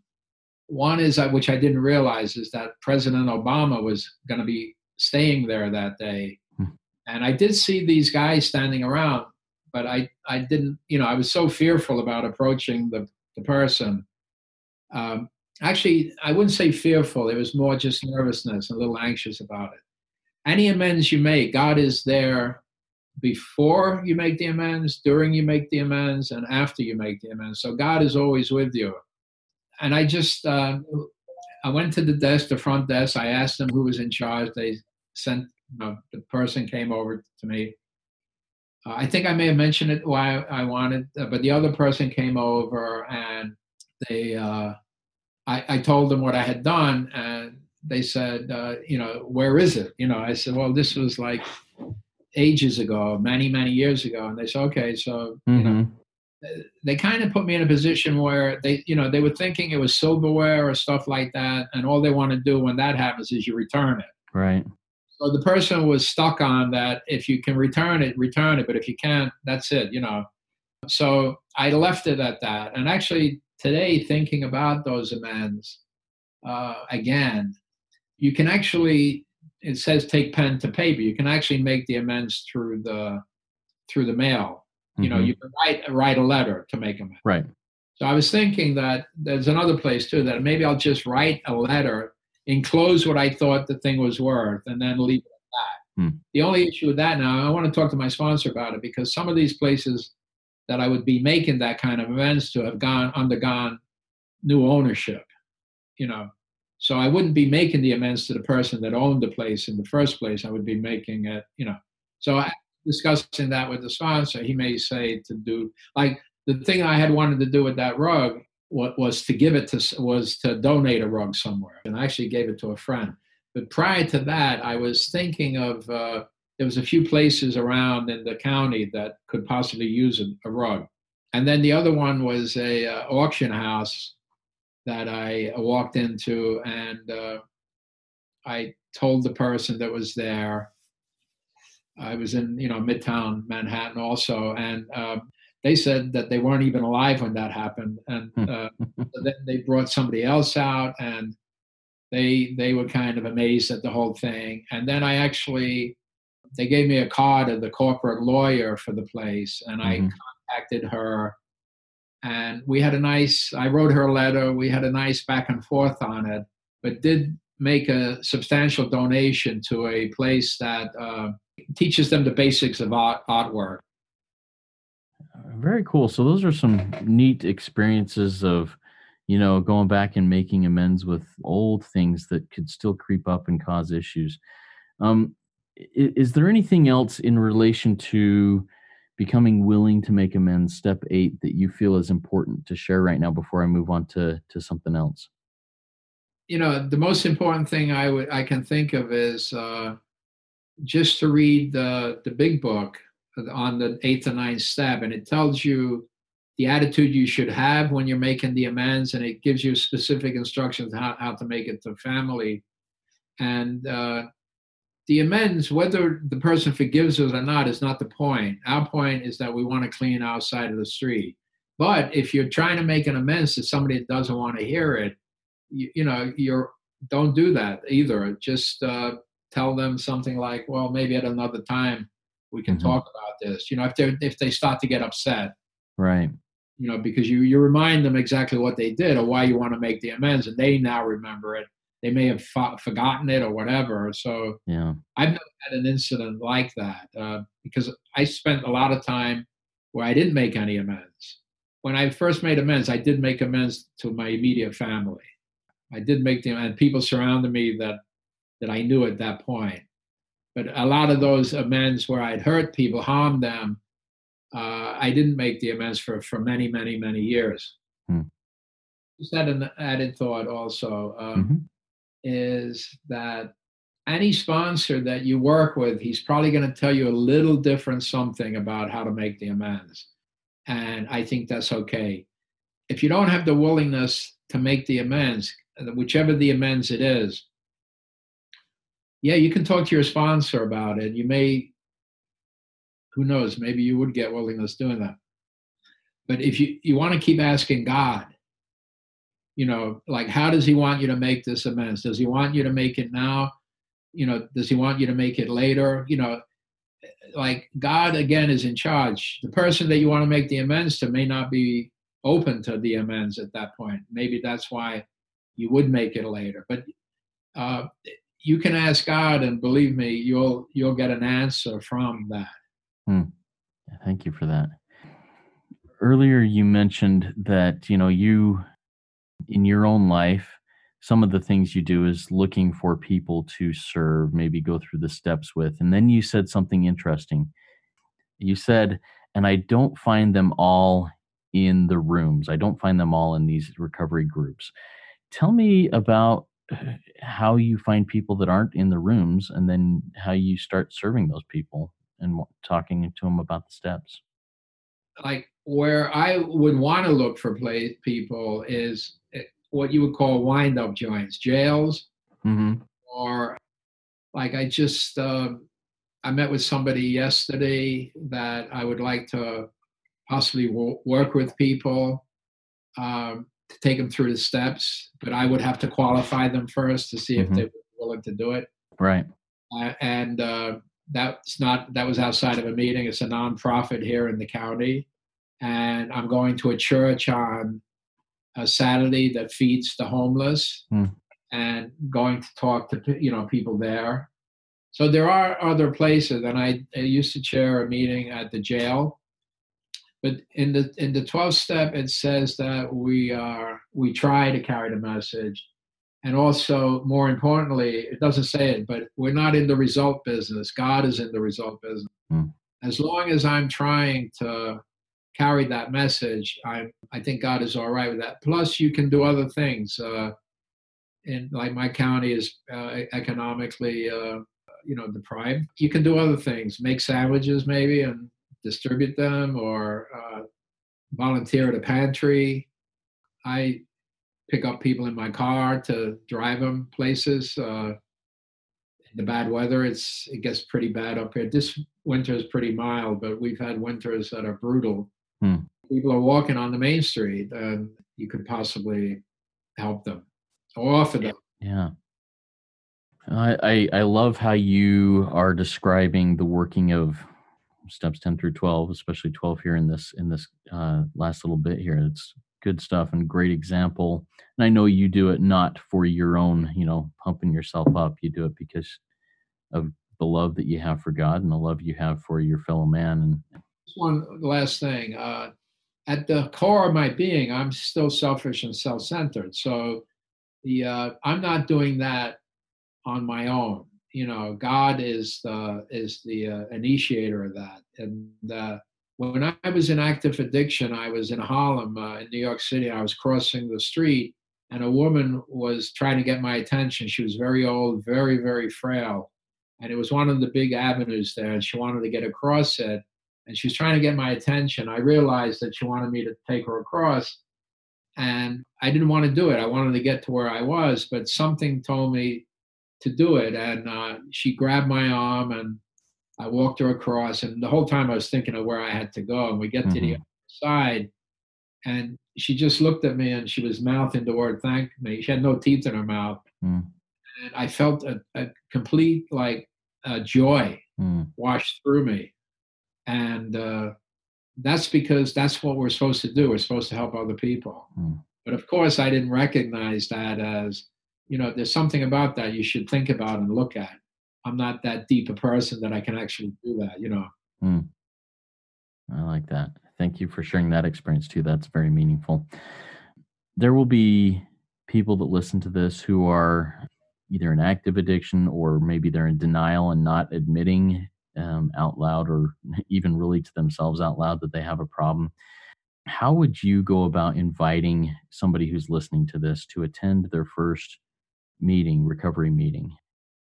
One is, which I didn't realize, is that President Obama was going to be staying there that day. Hmm. And I did see these guys standing around, but I, I didn't, you know, I was so fearful about approaching the, the person. Um, actually, I wouldn't say fearful, it was more just nervousness, a little anxious about it. Any amends you make, God is there before you make the amends, during you make the amends, and after you make the amends. So God is always with you. And I just, uh, I went to the desk, the front desk. I asked them who was in charge. They sent, you know, the person came over to me. Uh, I think I may have mentioned it why I wanted, uh, but the other person came over and they, uh, I, I told them what I had done, and they said, uh, you know, where is it? You know, I said, well, this was like ages ago, many, many years ago. And they said, okay, so, mm-hmm. you know, mm-hmm. they kind of put me in a position where they, you know, they were thinking it was silverware or stuff like that. And all they want to do when that happens is you return it. Right. So the person was stuck on that. If you can return it, return it. But if you can't, that's it, you know. So I left it at that. And actually, today, thinking about those amends uh, again, you can actually it says take pen to paper. You can actually make the amends through the through the mail. You mm-hmm. know, you can write write a letter to make amends. Right. So I was thinking that there's another place too that maybe I'll just write a letter, enclose what I thought the thing was worth, and then leave it at that. Hmm. The only issue with that now, I want to talk to my sponsor about it because some of these places that I would be making that kind of amends to have gone undergone new ownership. You know, so I wouldn't be making the amends to the person that owned the place in the first place. I would be making it, you know. So I, discussing that with the sponsor, he may say to do like the thing I had wanted to do with that rug was to give it to was to donate a rug somewhere, and I actually gave it to a friend. But prior to that, I was thinking of uh, there was a few places around in the county that could possibly use a, a rug, and then the other one was a uh, auction house that I walked into, and uh, I told the person that was there. I was in, you know, Midtown Manhattan also, and um, they said that they weren't even alive when that happened, and hmm. uh, then they brought somebody else out, and they they were kind of amazed at the whole thing. And then I actually they gave me a card of the corporate lawyer for the place, and mm-hmm. I contacted her, and we had a nice. I wrote her a letter. We had a nice back and forth on it, but did make a substantial donation to a place that uh, teaches them the basics of art, artwork very cool. So those are some neat experiences of, you know, going back and making amends with old things that could still creep up and cause issues. Um, is, there anything else in relation to becoming willing to make amends, step eight, that you feel is important to share right now before I move on to to something else? You know, the most important thing I would I can think of is uh, just to read the the big book on the eighth and ninth step, and it tells you the attitude you should have when you're making the amends, and it gives you specific instructions how, how to make it to family. And uh, the amends, whether the person forgives us or not, is not the point. Our point is that we want to clean our side of the street. But if you're trying to make an amends to somebody that doesn't want to hear it, you, you know, you're don't do that either. Just uh, tell them something like, "Well, maybe at another time we can mm-hmm. talk about this. You know if they if they start to get upset right. you know because you you remind them exactly what they did or why you want to make the amends and they now remember it. They may have fo- forgotten it or whatever. So yeah. I've never had an incident like that uh, because i spent a lot of time where i didn't make any amends. When i first made amends i did make amends to my immediate family. I did make them and people surrounded me that that i knew at that point but a lot of those amends where I'd hurt people, harmed them, uh, I didn't make the amends for, for many, many, many years. Hmm. Just had an added thought also um, mm-hmm. is that any sponsor that you work with, he's probably going to tell you a little different something about how to make the amends. And I think that's okay. If you don't have the willingness to make the amends, whichever the amends it is, yeah, you can talk to your sponsor about it. You may, who knows, maybe you would get willingness doing that. But if you, you want to keep asking God, you know, like, how does he want you to make this amends? Does he want you to make it now? You know, does he want you to make it later? You know, like God again is in charge. The person that you want to make the amends to may not be open to the amends at that point. Maybe that's why you would make it later. But uh, you can ask God, and believe me, you'll you'll get an answer from that. Hmm. Thank you for that. Earlier, you mentioned that you know you, in your own life, some of the things you do is looking for people to serve, maybe go through the steps with, and then you said something interesting. You said, and I don't find them all in the rooms. I don't find them all in these recovery groups. Tell me about how you find people that aren't in the rooms and then how you start serving those people and talking to them about the steps like where i would want to look for play people is eh, what you would call wind up joints jails mm-hmm. or like i just uh, i met with somebody yesterday that i would like to possibly w- work with people um, to take them through the steps, but I would have to qualify them first to see mm-hmm. if they were willing to do it. Right. Uh, and uh, that's not that was outside of a meeting. It's a nonprofit here in the county, and I'm going to a church on a Saturday that feeds the homeless, mm. and going to talk to you know people there. So there are other places, and I, I used to chair a meeting at the jail but in the in the 12th step, it says that we are we try to carry the message, and also more importantly, it doesn't say it, but we're not in the result business. God is in the result business. Mm. As long as I'm trying to carry that message, I I think God is all right with that. Plus, you can do other things. Uh, in like my county is uh, economically, uh, you know, deprived. You can do other things, make sandwiches maybe and distribute them, or uh, volunteer at a pantry. I pick up people in my car to drive them places. Uh, in the bad weather, it's it gets pretty bad up here. This winter is pretty mild, but we've had winters that are brutal. Hmm. People are walking on the main street, and you could possibly help them or offer them. Yeah. I, I, I love how you are describing the working of steps 10 through 12 especially 12 here in this in this uh, last little bit here. It's good stuff and great example. And i know you do it not for your own you know pumping yourself up. You do it because of the love that you have for god and the love you have for your fellow man and one last thing uh, at the core of my being i'm still selfish and self-centered. So the uh, i'm not doing that on my own you know god is the is the uh, initiator of that. And uh, when i was in active addiction i was in harlem uh, in new york city i was crossing the street and a woman was trying to get my attention. She was very old very very frail and it was one of the big avenues there and she wanted to get across it and she was trying to get my attention. I realized that she wanted me to take her across and i didn't want to do it. I wanted to get to where i was but something told me to do it. And uh, she grabbed my arm and I walked her across. And the whole time I was thinking of where I had to go. And we get mm-hmm. to the mm-hmm. other side and she just looked at me and she was mouthing the word thank me. She had no teeth in her mouth. Mm. And I felt a, a complete like uh, joy mm. wash through me. And uh, that's because that's what we're supposed to do. We're supposed to help other people. Mm. But of course, I didn't recognize that as you know, there's something about that you should think about and look at. I'm not that deep a person that I can actually do that, you know. Mm. I like that. Thank you for sharing that experience too. That's very meaningful. There will be people that listen to this who are either in active addiction or maybe they're in denial and not admitting um, out loud or even really to themselves out loud that they have a problem. How would you go about inviting somebody who's listening to this to attend their first meeting, recovery meeting.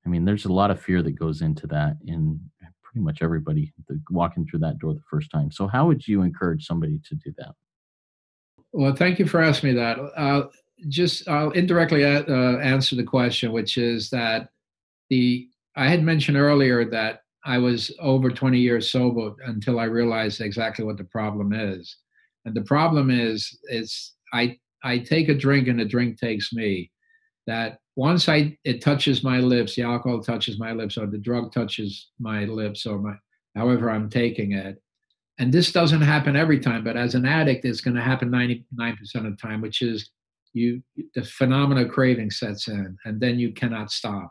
I mean, there's a lot of fear that goes into that in pretty much everybody walking through that door the first time. So, how would you encourage somebody to do that? Well, thank you for asking me that. Uh, just I'll indirectly uh, answer the question, which is that the I had mentioned earlier that I was over 20 years sober until I realized exactly what the problem is. And the problem is, is I I take a drink and the drink takes me. That once I it touches my lips, the alcohol touches my lips, or the drug touches my lips, or my however I'm taking it. And this doesn't happen every time, but as an addict, it's going to happen 99% of the time, which is you the phenomena of craving sets in, and then you cannot stop.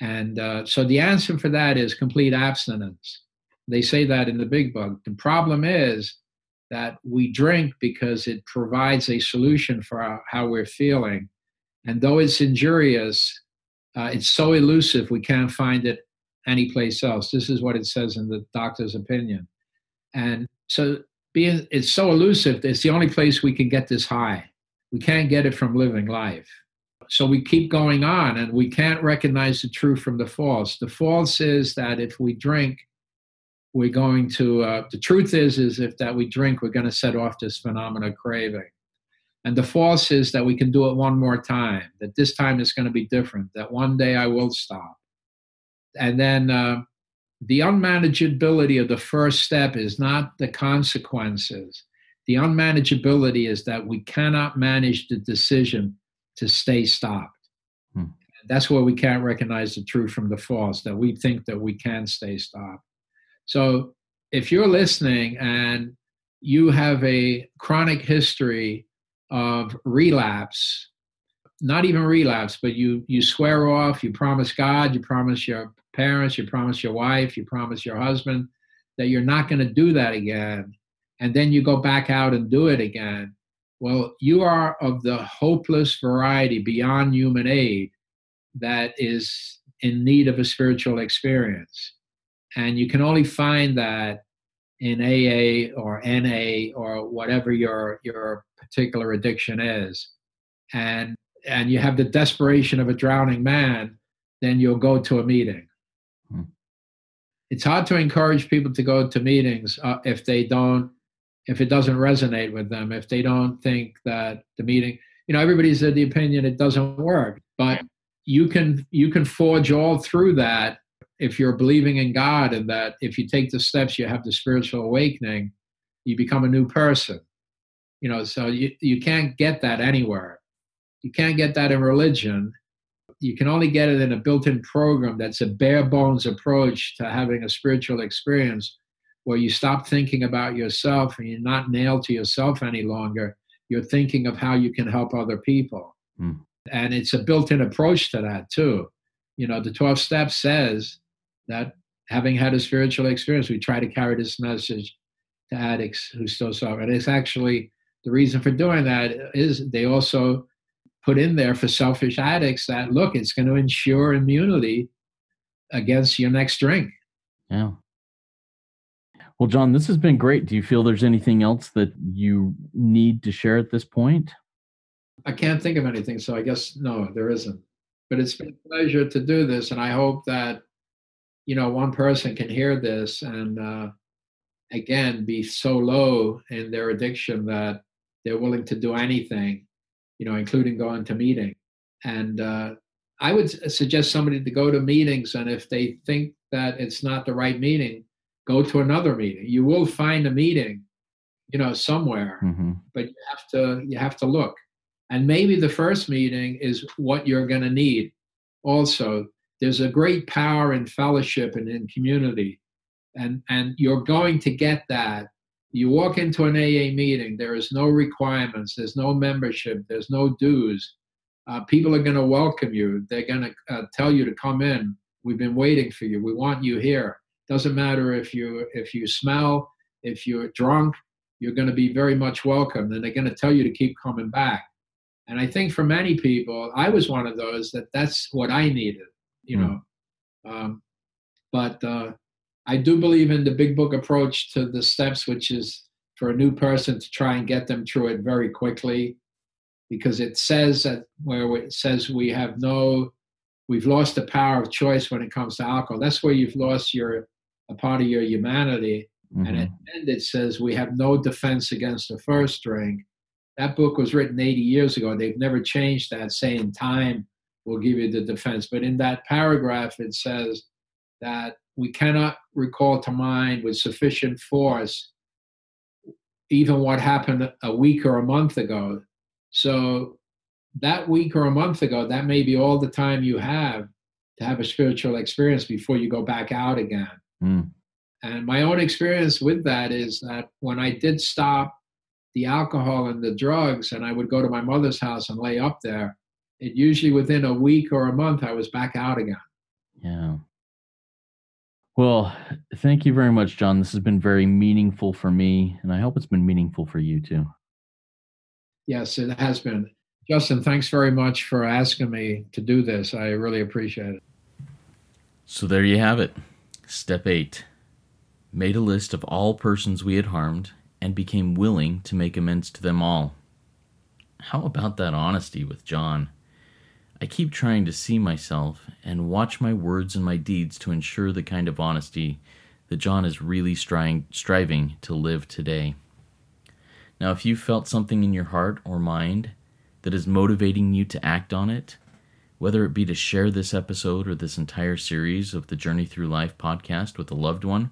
And uh, so the answer for that is complete abstinence. They say that in the big book. The problem is that we drink because it provides a solution for our, how we're feeling and though it's injurious, uh, it's so elusive we can't find it anyplace else. This is what it says in the doctor's opinion. And so being it's so elusive, it's the only place we can get this high. We can't get it from living life. So we keep going on and we can't recognize the true from the false. The false is that if we drink, we're going to uh, the truth is is if that we drink, we're going to set off this phenomena craving. And the false is that we can do it one more time, that this time it's going to be different, that one day I will stop. And then uh, the unmanageability of the first step is not the consequences. The unmanageability is that we cannot manage the decision to stay stopped. Hmm. That's where we can't recognize the truth from the false, that we think that we can stay stopped. So if you're listening and you have a chronic history of relapse not even relapse but you you swear off you promise god you promise your parents you promise your wife you promise your husband that you're not going to do that again and then you go back out and do it again. Well you are of the hopeless variety beyond human aid that is in need of a spiritual experience. And you can only find that in AA or NA or whatever your your particular addiction is, and and you have the desperation of a drowning man, then you'll go to a meeting. Hmm. It's hard to encourage people to go to meetings uh, if they don't, if it doesn't resonate with them, if they don't think that the meeting, you know, everybody's of the opinion it doesn't work, but you can you can forge all through that if you're believing in God and that if you take the steps, you have the spiritual awakening, you become a new person. You know, so you, you can't get that anywhere. You can't get that in religion. You can only get it in a built in program that's a bare bones approach to having a spiritual experience where you stop thinking about yourself and you're not nailed to yourself any longer. You're thinking of how you can help other people. Mm. And it's a built in approach to that, too. You know, the 12 steps says that having had a spiritual experience, we try to carry this message to addicts who still suffer. And it's actually the reason for doing that is they also put in there for selfish addicts that look, it's going to ensure immunity against your next drink. Yeah. Well, John, this has been great. Do you feel there's anything else that you need to share at this point? I can't think of anything, so I guess no, there isn't. But it's been a pleasure to do this, and I hope that you know one person can hear this and uh, again be so low in their addiction that they're willing to do anything you know including going to meeting. And uh, i would suggest somebody to go to meetings and if they think that it's not the right meeting go to another meeting. You will find a meeting you know somewhere mm-hmm. but you have to you have to look. And maybe the first meeting is what you're going to need also. There's a great power in fellowship and in community and and you're going to get that you walk into an aa meeting there is no requirements there's no membership there's no dues uh, people are going to welcome you they're going to uh, tell you to come in we've been waiting for you we want you here doesn't matter if you if you smell if you're drunk you're going to be very much welcome and they're going to tell you to keep coming back and i think for many people i was one of those that that's what i needed you know. Mm. Um, but uh, I do believe in the big book approach to the steps, which is for a new person to try and get them through it very quickly, because it says that where it says we have no, we've lost the power of choice when it comes to alcohol. That's where you've lost your a part of your humanity. Mm-hmm. And at the end, it says we have no defense against the first drink. That book was written 80 years ago. They've never changed that, saying time will give you the defense. But in that paragraph, it says that we cannot recall to mind with sufficient force even what happened a week or a month ago. So that week or a month ago, that may be all the time you have to have a spiritual experience before you go back out again. Mm. And my own experience with that is that when I did stop the alcohol and the drugs, and I would go to my mother's house and lay up there, it usually within a week or a month I was back out again. Yeah. Well, thank you very much, John. This has been very meaningful for me, and I hope it's been meaningful for you too. Yes, it has been. Justin, thanks very much for asking me to do this. I really appreciate it. So there you have it. Step 8 made a list of all persons we had harmed and became willing to make amends to them all. How about that honesty with John? I keep trying to see myself and watch my words and my deeds to ensure the kind of honesty that John is really stri- striving to live today. Now, if you felt something in your heart or mind that is motivating you to act on it, whether it be to share this episode or this entire series of the Journey Through Life podcast with a loved one,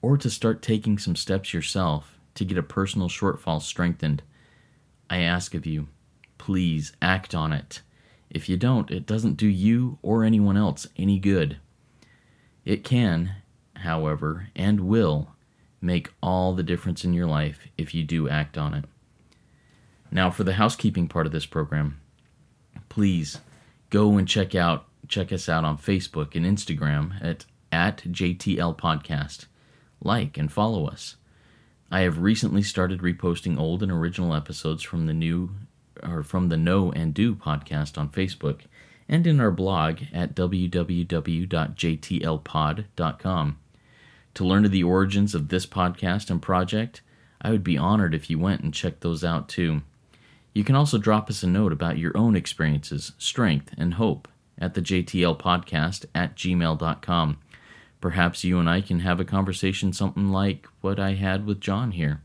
or to start taking some steps yourself to get a personal shortfall strengthened, I ask of you, please act on it. If you don't, it doesn't do you or anyone else any good. It can, however, and will make all the difference in your life if you do act on it. Now, for the housekeeping part of this program, please go and check out check us out on Facebook and Instagram at at JTL Podcast. Like and follow us. I have recently started reposting old and original episodes from the new or from the Know and Do podcast on Facebook and in our blog at www.jtlpod.com. To learn of the origins of this podcast and project, I would be honored if you went and checked those out too. You can also drop us a note about your own experiences, strength, and hope at the JTL podcast at gmail.com. Perhaps you and I can have a conversation something like what I had with John here.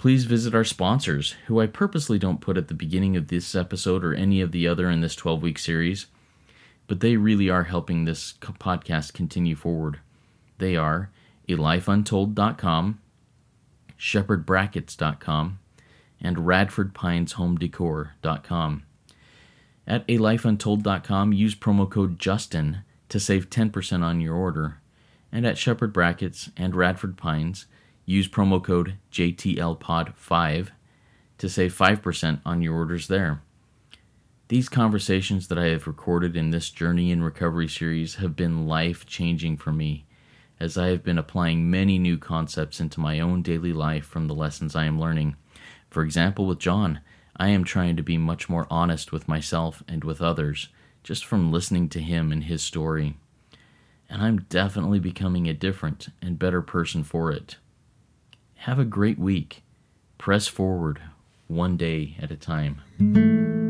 Please visit our sponsors, who I purposely don't put at the beginning of this episode or any of the other in this 12 week series, but they really are helping this podcast continue forward. They are alifeuntold.com, shepherdbrackets.com, and radfordpineshomedecor.com. At alifeuntold.com, use promo code JUSTIN to save 10% on your order. And at Shepherd Brackets and Radford Pines, use promo code JTLPOD5 to save 5% on your orders there. These conversations that I have recorded in this Journey in Recovery series have been life changing for me, as I have been applying many new concepts into my own daily life from the lessons I am learning. For example, with John, I am trying to be much more honest with myself and with others just from listening to him and his story. And I'm definitely becoming a different and better person for it. Have a great week. Press forward, one day at a time.